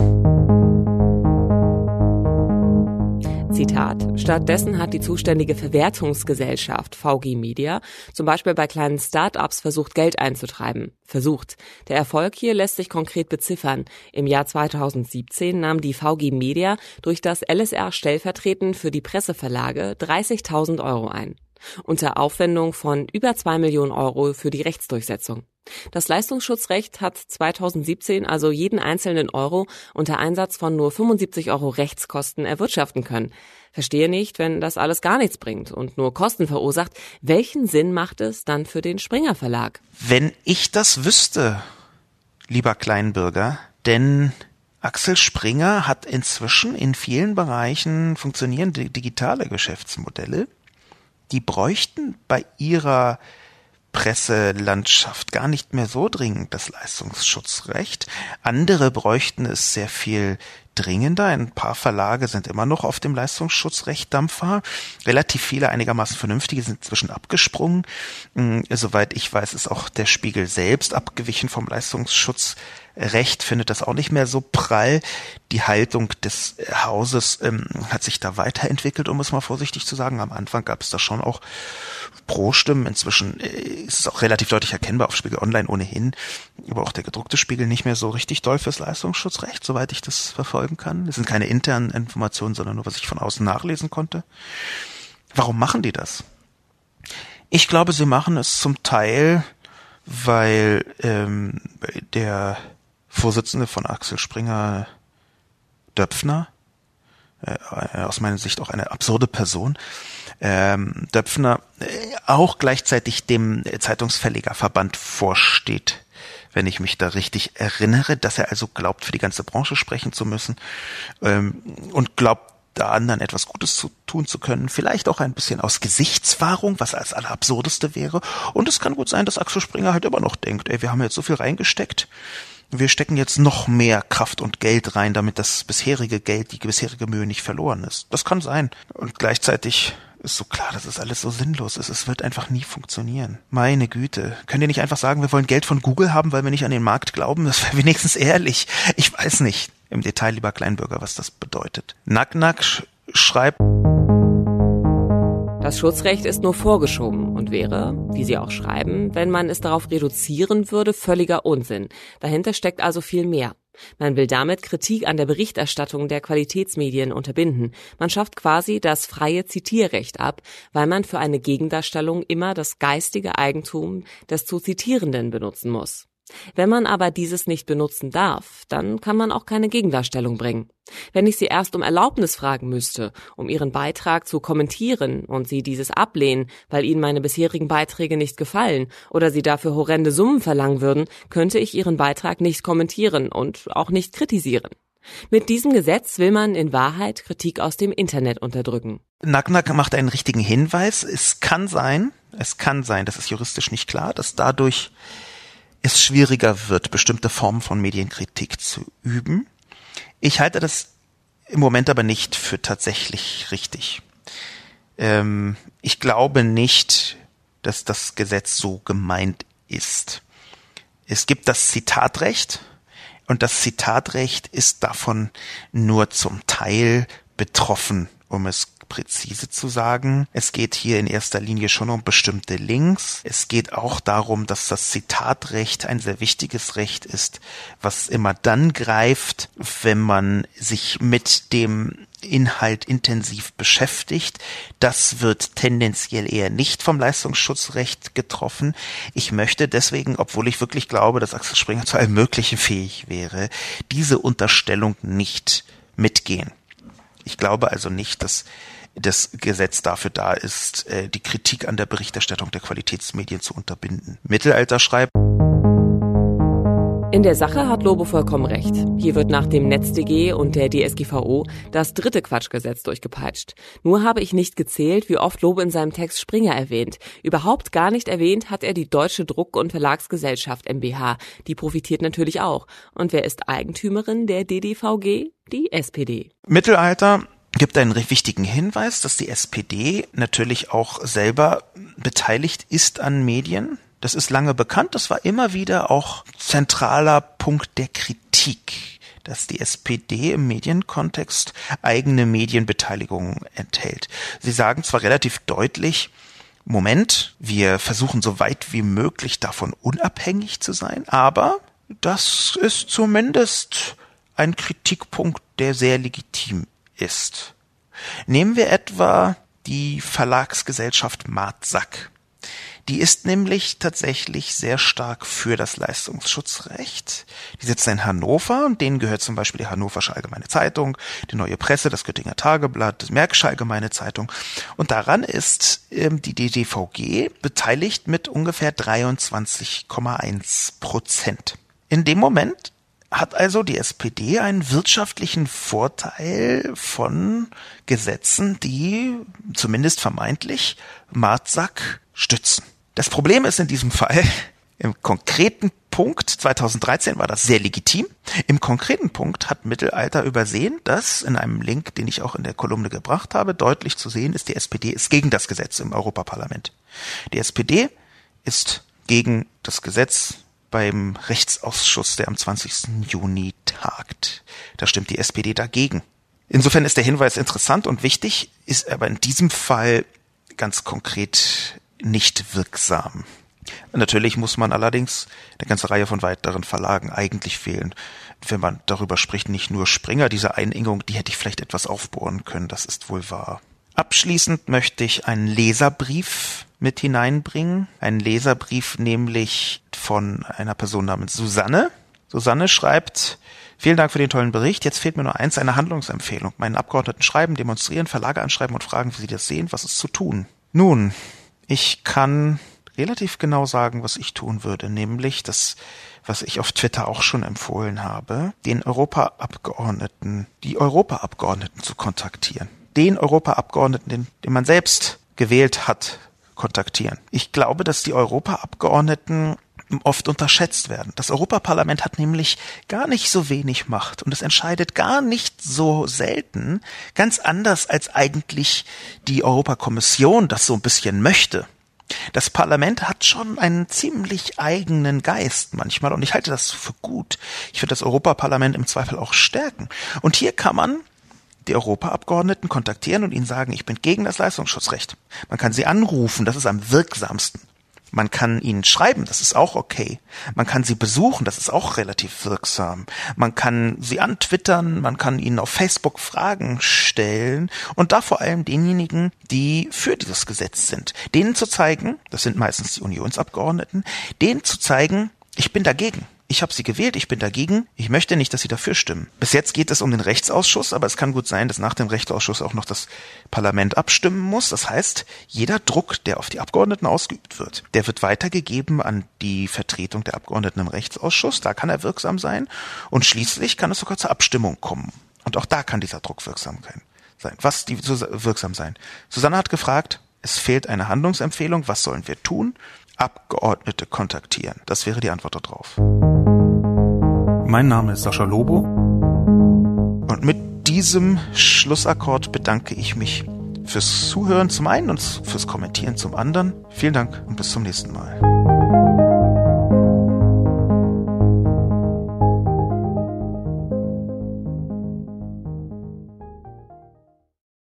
Zitat. Stattdessen hat die zuständige Verwertungsgesellschaft VG Media zum Beispiel bei kleinen Start-ups versucht, Geld einzutreiben. Versucht. Der Erfolg hier lässt sich konkret beziffern. Im Jahr 2017 nahm die VG Media durch das LSR stellvertretend für die Presseverlage 30.000 Euro ein. Unter Aufwendung von über zwei Millionen Euro für die Rechtsdurchsetzung. Das Leistungsschutzrecht hat 2017 also jeden einzelnen Euro unter Einsatz von nur 75 Euro Rechtskosten erwirtschaften können. Verstehe nicht, wenn das alles gar nichts bringt und nur Kosten verursacht, welchen Sinn macht es dann für den Springer Verlag? Wenn ich das wüsste, lieber Kleinbürger, denn Axel Springer hat inzwischen in vielen Bereichen funktionierende digitale Geschäftsmodelle, die bräuchten bei ihrer Presselandschaft gar nicht mehr so dringend das Leistungsschutzrecht. Andere bräuchten es sehr viel dringender. Ein paar Verlage sind immer noch auf dem Leistungsschutzrecht Dampfer. Relativ viele einigermaßen vernünftige sind inzwischen abgesprungen. Hm, soweit ich weiß, ist auch der Spiegel selbst abgewichen vom Leistungsschutz Recht findet das auch nicht mehr so prall. Die Haltung des Hauses ähm, hat sich da weiterentwickelt, um es mal vorsichtig zu sagen. Am Anfang gab es da schon auch Pro-Stimmen. Inzwischen äh, ist es auch relativ deutlich erkennbar auf Spiegel Online ohnehin, aber auch der gedruckte Spiegel nicht mehr so richtig doll fürs Leistungsschutzrecht, soweit ich das verfolgen kann. Es sind keine internen Informationen, sondern nur, was ich von außen nachlesen konnte. Warum machen die das? Ich glaube, sie machen es zum Teil, weil ähm, der Vorsitzende von Axel Springer, Döpfner, äh, aus meiner Sicht auch eine absurde Person, ähm, Döpfner äh, auch gleichzeitig dem Zeitungsverlegerverband vorsteht, wenn ich mich da richtig erinnere, dass er also glaubt, für die ganze Branche sprechen zu müssen ähm, und glaubt, da anderen etwas Gutes zu tun zu können, vielleicht auch ein bisschen aus Gesichtswahrung, was als allerabsurdeste wäre. Und es kann gut sein, dass Axel Springer halt immer noch denkt, ey, wir haben jetzt so viel reingesteckt, wir stecken jetzt noch mehr Kraft und Geld rein, damit das bisherige Geld, die bisherige Mühe nicht verloren ist. Das kann sein. Und gleichzeitig ist so klar, dass es alles so sinnlos ist. Es wird einfach nie funktionieren. Meine Güte. Könnt ihr nicht einfach sagen, wir wollen Geld von Google haben, weil wir nicht an den Markt glauben? Das wäre wenigstens ehrlich. Ich weiß nicht im Detail, lieber Kleinbürger, was das bedeutet. Nack Nack schreibt, das Schutzrecht ist nur vorgeschoben und wäre, wie Sie auch schreiben, wenn man es darauf reduzieren würde, völliger Unsinn. Dahinter steckt also viel mehr. Man will damit Kritik an der Berichterstattung der Qualitätsmedien unterbinden. Man schafft quasi das freie Zitierrecht ab, weil man für eine Gegendarstellung immer das geistige Eigentum des zu Zitierenden benutzen muss. Wenn man aber dieses nicht benutzen darf, dann kann man auch keine Gegendarstellung bringen. Wenn ich Sie erst um Erlaubnis fragen müsste, um Ihren Beitrag zu kommentieren und Sie dieses ablehnen, weil Ihnen meine bisherigen Beiträge nicht gefallen oder Sie dafür horrende Summen verlangen würden, könnte ich Ihren Beitrag nicht kommentieren und auch nicht kritisieren. Mit diesem Gesetz will man in Wahrheit Kritik aus dem Internet unterdrücken. Nacknack macht einen richtigen Hinweis. Es kann sein, es kann sein, das ist juristisch nicht klar, dass dadurch es schwieriger wird, bestimmte Formen von Medienkritik zu üben. Ich halte das im Moment aber nicht für tatsächlich richtig. Ähm, ich glaube nicht, dass das Gesetz so gemeint ist. Es gibt das Zitatrecht und das Zitatrecht ist davon nur zum Teil betroffen, um es präzise zu sagen. Es geht hier in erster Linie schon um bestimmte Links. Es geht auch darum, dass das Zitatrecht ein sehr wichtiges Recht ist, was immer dann greift, wenn man sich mit dem Inhalt intensiv beschäftigt. Das wird tendenziell eher nicht vom Leistungsschutzrecht getroffen. Ich möchte deswegen, obwohl ich wirklich glaube, dass Axel Springer zu allem Möglichen fähig wäre, diese Unterstellung nicht mitgehen. Ich glaube also nicht, dass das Gesetz dafür da ist, äh, die Kritik an der Berichterstattung der Qualitätsmedien zu unterbinden. Mittelalter schreibt, in der Sache hat Lobo vollkommen recht. Hier wird nach dem NetzDG und der DSGVO das dritte Quatschgesetz durchgepeitscht. Nur habe ich nicht gezählt, wie oft Lobo in seinem Text Springer erwähnt. Überhaupt gar nicht erwähnt hat er die Deutsche Druck- und Verlagsgesellschaft MBH. Die profitiert natürlich auch. Und wer ist Eigentümerin der DDVG? Die SPD. Mittelalter gibt einen wichtigen Hinweis, dass die SPD natürlich auch selber beteiligt ist an Medien. Das ist lange bekannt. Das war immer wieder auch zentraler Punkt der Kritik, dass die SPD im Medienkontext eigene Medienbeteiligung enthält. Sie sagen zwar relativ deutlich, Moment, wir versuchen so weit wie möglich davon unabhängig zu sein, aber das ist zumindest ein Kritikpunkt, der sehr legitim ist. Nehmen wir etwa die Verlagsgesellschaft Martsack. Die ist nämlich tatsächlich sehr stark für das Leistungsschutzrecht. Die sitzt in Hannover und denen gehört zum Beispiel die Hannoversche Allgemeine Zeitung, die Neue Presse, das Göttinger Tageblatt, das Märkische Allgemeine Zeitung. Und daran ist ähm, die DDVG beteiligt mit ungefähr 23,1 Prozent. In dem Moment hat also die SPD einen wirtschaftlichen Vorteil von Gesetzen, die zumindest vermeintlich Martsack stützen. Das Problem ist in diesem Fall, im konkreten Punkt 2013 war das sehr legitim. Im konkreten Punkt hat Mittelalter übersehen, dass in einem Link, den ich auch in der Kolumne gebracht habe, deutlich zu sehen ist, die SPD ist gegen das Gesetz im Europaparlament. Die SPD ist gegen das Gesetz beim Rechtsausschuss, der am 20. Juni tagt. Da stimmt die SPD dagegen. Insofern ist der Hinweis interessant und wichtig, ist aber in diesem Fall ganz konkret nicht wirksam. Natürlich muss man allerdings eine ganze Reihe von weiteren Verlagen eigentlich fehlen. Wenn man darüber spricht, nicht nur Springer, diese Einengung, die hätte ich vielleicht etwas aufbohren können, das ist wohl wahr. Abschließend möchte ich einen Leserbrief mit hineinbringen. Einen Leserbrief nämlich von einer Person namens Susanne. Susanne schreibt, Vielen Dank für den tollen Bericht. Jetzt fehlt mir nur eins, eine Handlungsempfehlung. Meinen Abgeordneten schreiben, demonstrieren, Verlage anschreiben und fragen, wie sie das sehen. Was ist zu tun? Nun, ich kann relativ genau sagen, was ich tun würde, nämlich das, was ich auf Twitter auch schon empfohlen habe, den Europaabgeordneten, die Europaabgeordneten zu kontaktieren. Den Europaabgeordneten, den, den man selbst gewählt hat, kontaktieren. Ich glaube, dass die Europaabgeordneten oft unterschätzt werden. Das Europaparlament hat nämlich gar nicht so wenig Macht und es entscheidet gar nicht so selten, ganz anders als eigentlich die Europakommission das so ein bisschen möchte. Das Parlament hat schon einen ziemlich eigenen Geist manchmal und ich halte das für gut. Ich würde das Europaparlament im Zweifel auch stärken. Und hier kann man die Europaabgeordneten kontaktieren und ihnen sagen, ich bin gegen das Leistungsschutzrecht. Man kann sie anrufen, das ist am wirksamsten. Man kann ihnen schreiben, das ist auch okay. Man kann sie besuchen, das ist auch relativ wirksam. Man kann sie antwittern, man kann ihnen auf Facebook Fragen stellen und da vor allem denjenigen, die für dieses Gesetz sind, denen zu zeigen, das sind meistens die Unionsabgeordneten, denen zu zeigen, ich bin dagegen. Ich habe sie gewählt, ich bin dagegen, ich möchte nicht, dass sie dafür stimmen. Bis jetzt geht es um den Rechtsausschuss, aber es kann gut sein, dass nach dem Rechtsausschuss auch noch das Parlament abstimmen muss. Das heißt, jeder Druck, der auf die Abgeordneten ausgeübt wird, der wird weitergegeben an die Vertretung der Abgeordneten im Rechtsausschuss, da kann er wirksam sein und schließlich kann es sogar zur Abstimmung kommen. Und auch da kann dieser Druck wirksam sein. Was die wirksam sein? Susanne hat gefragt, es fehlt eine Handlungsempfehlung, was sollen wir tun? Abgeordnete kontaktieren. Das wäre die Antwort darauf. Mein Name ist Sascha Lobo. Und mit diesem Schlussakkord bedanke ich mich fürs Zuhören zum einen und fürs Kommentieren zum anderen. Vielen Dank und bis zum nächsten Mal.